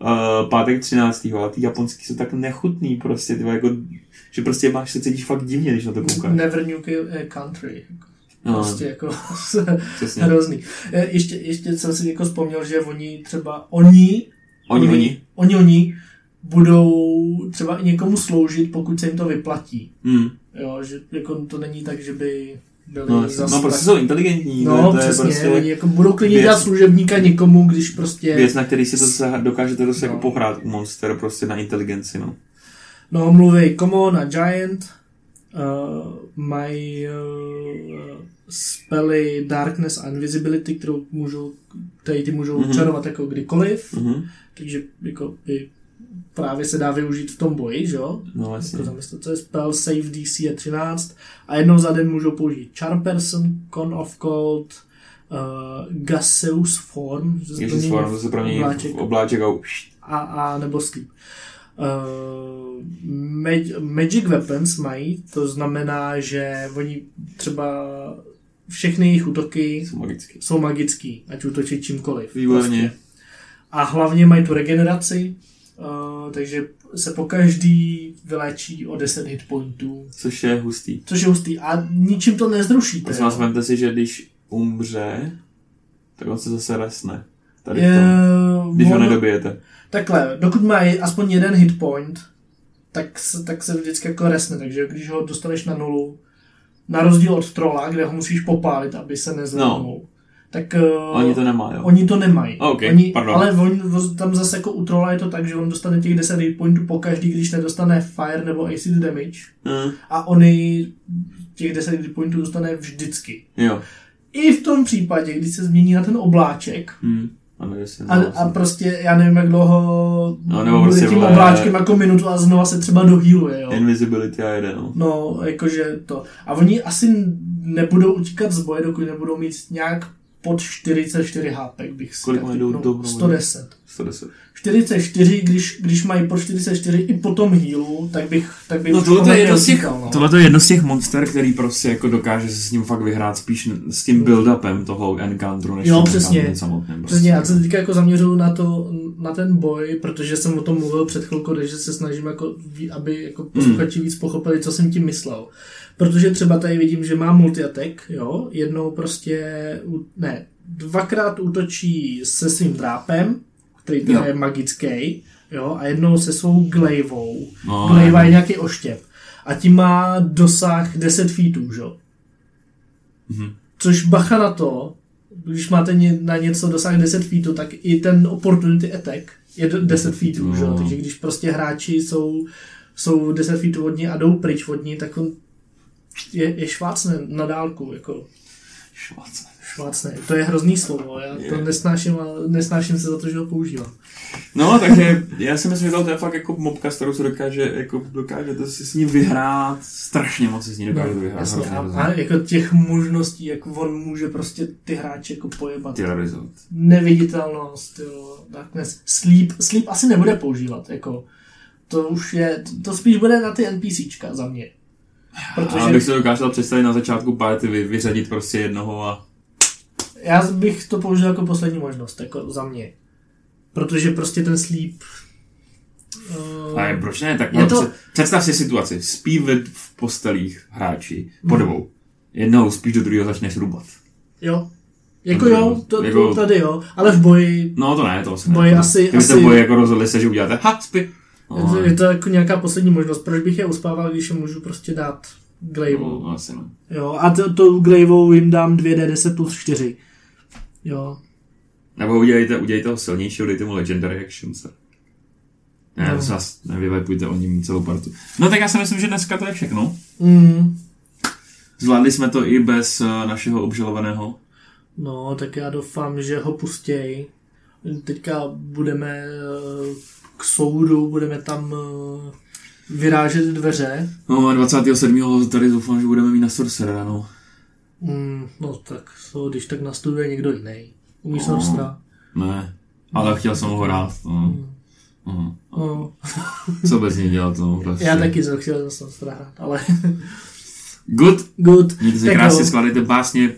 [SPEAKER 1] uh, pátek 13. ale ty japonský jsou tak nechutný prostě, ty vole, jako, že prostě máš se cítíš fakt divně, když na to koukáš.
[SPEAKER 2] Never New eh, Country.
[SPEAKER 1] No,
[SPEAKER 2] Prostě jako
[SPEAKER 1] přesně.
[SPEAKER 2] hrozný. Eh, Ještě, ještě jsem si jako vzpomněl, že oni třeba, oni,
[SPEAKER 1] Oni, oni.
[SPEAKER 2] oni, oni budou třeba i někomu sloužit, pokud se jim to vyplatí.
[SPEAKER 1] Hmm.
[SPEAKER 2] Jo, že jako to není tak, že by byli
[SPEAKER 1] No, jasně.
[SPEAKER 2] zas
[SPEAKER 1] no, prostě
[SPEAKER 2] tak-
[SPEAKER 1] jsou inteligentní.
[SPEAKER 2] No,
[SPEAKER 1] to je
[SPEAKER 2] přesně,
[SPEAKER 1] prostě
[SPEAKER 2] oni jako budou klidně
[SPEAKER 1] věc-
[SPEAKER 2] dělat služebníka někomu, když prostě...
[SPEAKER 1] věc, na který si to se, dokážete dost jako
[SPEAKER 2] No.
[SPEAKER 1] pohrát u Monster, prostě na inteligenci, no.
[SPEAKER 2] No, mluví Common a Giant, uh, mají uh, spely Darkness a Invisibility, kterou můžou, tady ty můžou
[SPEAKER 1] Mhm.
[SPEAKER 2] mm-hmm. čarovat jako kdykoliv,
[SPEAKER 1] Mhm.
[SPEAKER 2] takže jako by právě se dá využít v tom boji, že jo?
[SPEAKER 1] No, jasně.
[SPEAKER 2] Jako zamyslet, co je spell, save DC je 13 a jednou za den můžou použít Charm Person, Con of Cold, uh, Gaseous Form, promění
[SPEAKER 1] form, to se promění
[SPEAKER 2] obláček.
[SPEAKER 1] v obláček a
[SPEAKER 2] a, a nebo sleep. Mag- magic weapons mají, to znamená, že oni třeba všechny jejich útoky
[SPEAKER 1] Jsou magický.
[SPEAKER 2] jsou magický, ať útočí čímkoliv.
[SPEAKER 1] Výborně.
[SPEAKER 2] Prostě. A hlavně mají tu regeneraci, uh, takže se po každý vyléčí o 10 hit pointů,
[SPEAKER 1] Což je hustý.
[SPEAKER 2] což je hustý. A ničím to nezrušíte.
[SPEAKER 1] Prosím vás, vemte si, že když umře, tak on se zase resne. Tady v
[SPEAKER 2] Je,
[SPEAKER 1] tom. Když ho nedobijete.
[SPEAKER 2] Takhle, dokud má aspoň jeden hit point, tak se, tak se vždycky jako resne, takže když ho dostaneš na nulu, na rozdíl od trola, kde ho musíš popálit, aby se nezvednul, no. tak uh,
[SPEAKER 1] Oni to nemá, jo.
[SPEAKER 2] oni to nemají.
[SPEAKER 1] Ok,
[SPEAKER 2] oni,
[SPEAKER 1] pardon.
[SPEAKER 2] ale on, tam zase jako u trola je to tak, že on dostane těch 10 hit pointů po každý, když nedostane fire nebo acid damage
[SPEAKER 1] Hm,
[SPEAKER 2] a oni těch 10 hit pointů dostane vždycky.
[SPEAKER 1] jo.
[SPEAKER 2] I v tom případě, když se změní na ten obláček,
[SPEAKER 1] Hm.
[SPEAKER 2] A, a prostě, já nevím, jak dlouho
[SPEAKER 1] No, nebo prostě,
[SPEAKER 2] tím obláčkem jako minutu a znova se třeba dohýluje, jo.
[SPEAKER 1] Invisibility a jede, no.
[SPEAKER 2] No, jakože to. A oni asi nebudou utíkat z boje, dokud nebudou mít nějak pod 44 HP, bych si
[SPEAKER 1] Kolik
[SPEAKER 2] tak
[SPEAKER 1] mají do-
[SPEAKER 2] typnul.
[SPEAKER 1] dohromady?
[SPEAKER 2] 110.
[SPEAKER 1] 110.
[SPEAKER 2] 44, když, když mají po 44 i po tom healu, tak bych, tak bych
[SPEAKER 1] No tohle je jedno z těch,
[SPEAKER 2] no.
[SPEAKER 1] tohle je jedno z těch monster, který prostě jako dokáže se s ním fakt vyhrát spíš s tím build-upem toho encounteru, než
[SPEAKER 2] Jo, přesně.
[SPEAKER 1] samotným. Prostě.
[SPEAKER 2] Přesně, já se teďka jako zaměřuju na, to, na ten boj, protože jsem o tom mluvil před chvilkou, takže se snažím, jako, aby jako posluchači víc pochopili, co jsem tím myslel. Protože třeba tady vidím, že má multi-attack, jo, jednou prostě, ne, dvakrát útočí se svým drápem, který teda je magický, jo, a jednou se svou glejvou.
[SPEAKER 1] No,
[SPEAKER 2] Glejva je nějaký oštěp. A tím má dosah 10 feetů, jo.
[SPEAKER 1] Mhm.
[SPEAKER 2] Což bacha na to, když máte na něco dosah 10 feetů, tak i ten opportunity attack je do- 10 feetů, že?
[SPEAKER 1] No.
[SPEAKER 2] Takže když prostě hráči jsou, jsou 10 feetů od ní a jdou pryč od ní, tak on je, je švácne na dálku, jako
[SPEAKER 1] Švace.
[SPEAKER 2] švácne. To je hrozný slovo, já to
[SPEAKER 1] Je.
[SPEAKER 2] nesnáším, a nesnáším se za to, že ho používám.
[SPEAKER 1] No, takže já si myslím, že tohle je fakt jako mobka, s kterou se dokáže, jako dokážete si s ní vyhrát, strašně moc si s ní dokážete
[SPEAKER 2] No,
[SPEAKER 1] vyhrát.
[SPEAKER 2] jasně, a, a, jako těch možností, jak on může prostě ty hráče jako pojebat.
[SPEAKER 1] Terrorizovat.
[SPEAKER 2] Neviditelnost, jo, darkness. Sleep, sleep asi nebude používat, jako to už je, to spíš bude na ty NPCčka za mě.
[SPEAKER 1] Protože... Abych si to dokázal představit na začátku party, vy, vyřadit prostě jednoho a...
[SPEAKER 2] já bych to použil jako poslední možnost, jako za mě. Protože prostě ten sleep... Uh,
[SPEAKER 1] Ale proč ne? Tak
[SPEAKER 2] Je
[SPEAKER 1] no,
[SPEAKER 2] to-
[SPEAKER 1] to... představ si situaci. Spí v, v postelích hráči. Po dvou. Jednou spíš do druhého začneš rubat.
[SPEAKER 2] jo. Jako jo, to,
[SPEAKER 1] Jako-
[SPEAKER 2] to tady jo, ale v boji
[SPEAKER 1] No to ne, to asi
[SPEAKER 2] Boji
[SPEAKER 1] ne.
[SPEAKER 2] asi-
[SPEAKER 1] Kdybyste
[SPEAKER 2] asi-
[SPEAKER 1] v boji jako rozhodli se, že uděláte ha, spí.
[SPEAKER 2] Je,
[SPEAKER 1] No,
[SPEAKER 2] to, je to jako nějaká poslední možnost. Proč bych je uspával, když je můžu prostě dát glejvou?
[SPEAKER 1] no, asi ne.
[SPEAKER 2] Jo, a to, tou glejvou jim dám 2D10 plus 4. Jo.
[SPEAKER 1] Nebo udělejte, udělejte ho silnějšího, dejte mu legendary actions. Ne,
[SPEAKER 2] No.
[SPEAKER 1] no. zase nevyvajpujte o ním celou partu. No tak já si myslím, že dneska to je všechno.
[SPEAKER 2] Mm.
[SPEAKER 1] Zvládli jsme to i bez uh, našeho obžalovaného.
[SPEAKER 2] No, tak já doufám, že ho pustěj. Teďka budeme eh, k soudu, budeme tam eh, vyrážet dveře.
[SPEAKER 1] No a 27. tady doufám, že budeme mít na Sorcerera, no.
[SPEAKER 2] Mm, no tak, so, když tak nastuduje někdo jiný. Umíš
[SPEAKER 1] No.
[SPEAKER 2] Sorstra?
[SPEAKER 1] Ne, ale chtěl jsem ho hrát. No. No.
[SPEAKER 2] No,
[SPEAKER 1] Co bez něj dělat, no. Prostě.
[SPEAKER 2] já taky jsem chtěl Sorstra hrát, ale
[SPEAKER 1] Good.
[SPEAKER 2] good.
[SPEAKER 1] Mějte se krásně, skládejte básně,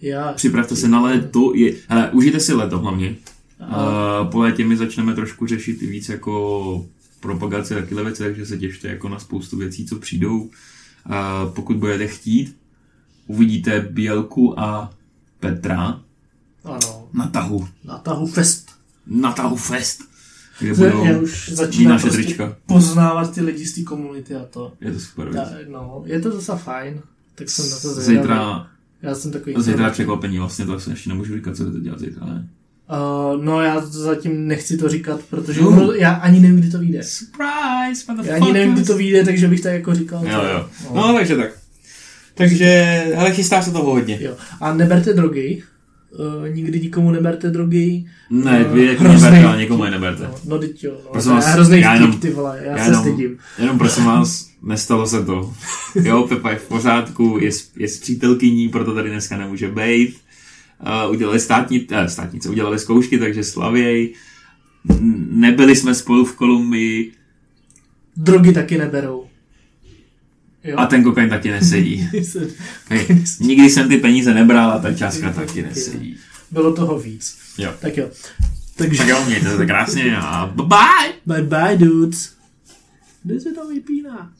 [SPEAKER 2] Já,
[SPEAKER 1] připravte se na léto. Je, hele, užijte si léto hlavně. Uh, po létě my začneme trošku řešit i víc jako propagace a takové věci, takže se těšte jako na spoustu věcí, co přijdou. Uh, pokud budete chtít, uvidíte Bělku a Petra
[SPEAKER 2] ano,
[SPEAKER 1] na tahu.
[SPEAKER 2] na tahu fest.
[SPEAKER 1] Na tahu fest. Kde
[SPEAKER 2] To
[SPEAKER 1] budou
[SPEAKER 2] já už začínám
[SPEAKER 1] naše
[SPEAKER 2] prostě
[SPEAKER 1] trička.
[SPEAKER 2] poznávat ty lidi z té komunity a to.
[SPEAKER 1] Je to super věc.
[SPEAKER 2] Ta, no, je to docela fajn. Tak jsem na to zvědavý.
[SPEAKER 1] Zítra,
[SPEAKER 2] Já jsem takový...
[SPEAKER 1] zítra překvapení vlastně, to asi ještě nemůžu říkat, co jdete dělat zítra, ne?
[SPEAKER 2] Uh, no já zatím nechci to říkat, protože
[SPEAKER 1] No.
[SPEAKER 2] no. já ani nevím, kdy to vyjde.
[SPEAKER 1] Surprise,
[SPEAKER 2] Já ani nevím, kdy to vyjde, takže bych tak jako říkal.
[SPEAKER 1] Jo,
[SPEAKER 2] to-
[SPEAKER 1] jo. No, takže tak. Takže, hele, chystá se toho hodně.
[SPEAKER 2] jo. A neberte drogy. Uh, nikdy nikomu neberte drogy.
[SPEAKER 1] Ne,
[SPEAKER 2] No,
[SPEAKER 1] vy jako
[SPEAKER 2] hrozný
[SPEAKER 1] neberte, ale
[SPEAKER 2] vtip.
[SPEAKER 1] někomu je neberte.
[SPEAKER 2] No, no teď jo. No.
[SPEAKER 1] Prosím
[SPEAKER 2] to
[SPEAKER 1] vás,
[SPEAKER 2] je hrozný
[SPEAKER 1] já
[SPEAKER 2] vtip,
[SPEAKER 1] jenom-
[SPEAKER 2] ty vole, já,
[SPEAKER 1] já
[SPEAKER 2] se
[SPEAKER 1] jenom-
[SPEAKER 2] stydím.
[SPEAKER 1] Jenom prosím vás, nestalo se to. Jo, Pepa je v pořádku, je, je s přítelkyní, proto tady dneska nemůže být. Uh, udělali státní, eh, státnice, udělali zkoušky, takže slavěj. Nebyli jsme spolu v Kolumbii
[SPEAKER 2] Drogy taky neberou. Jo.
[SPEAKER 1] a ten kokain taky nesedí. Nikdy jsem ty peníze nebral a ta částka taky nesedí.
[SPEAKER 2] Bylo toho víc.
[SPEAKER 1] Jo.
[SPEAKER 2] Tak jo. Takže
[SPEAKER 1] Tak jo, mějte se krásně a bye bye!
[SPEAKER 2] bye bye dudes. Kde se to vypíná?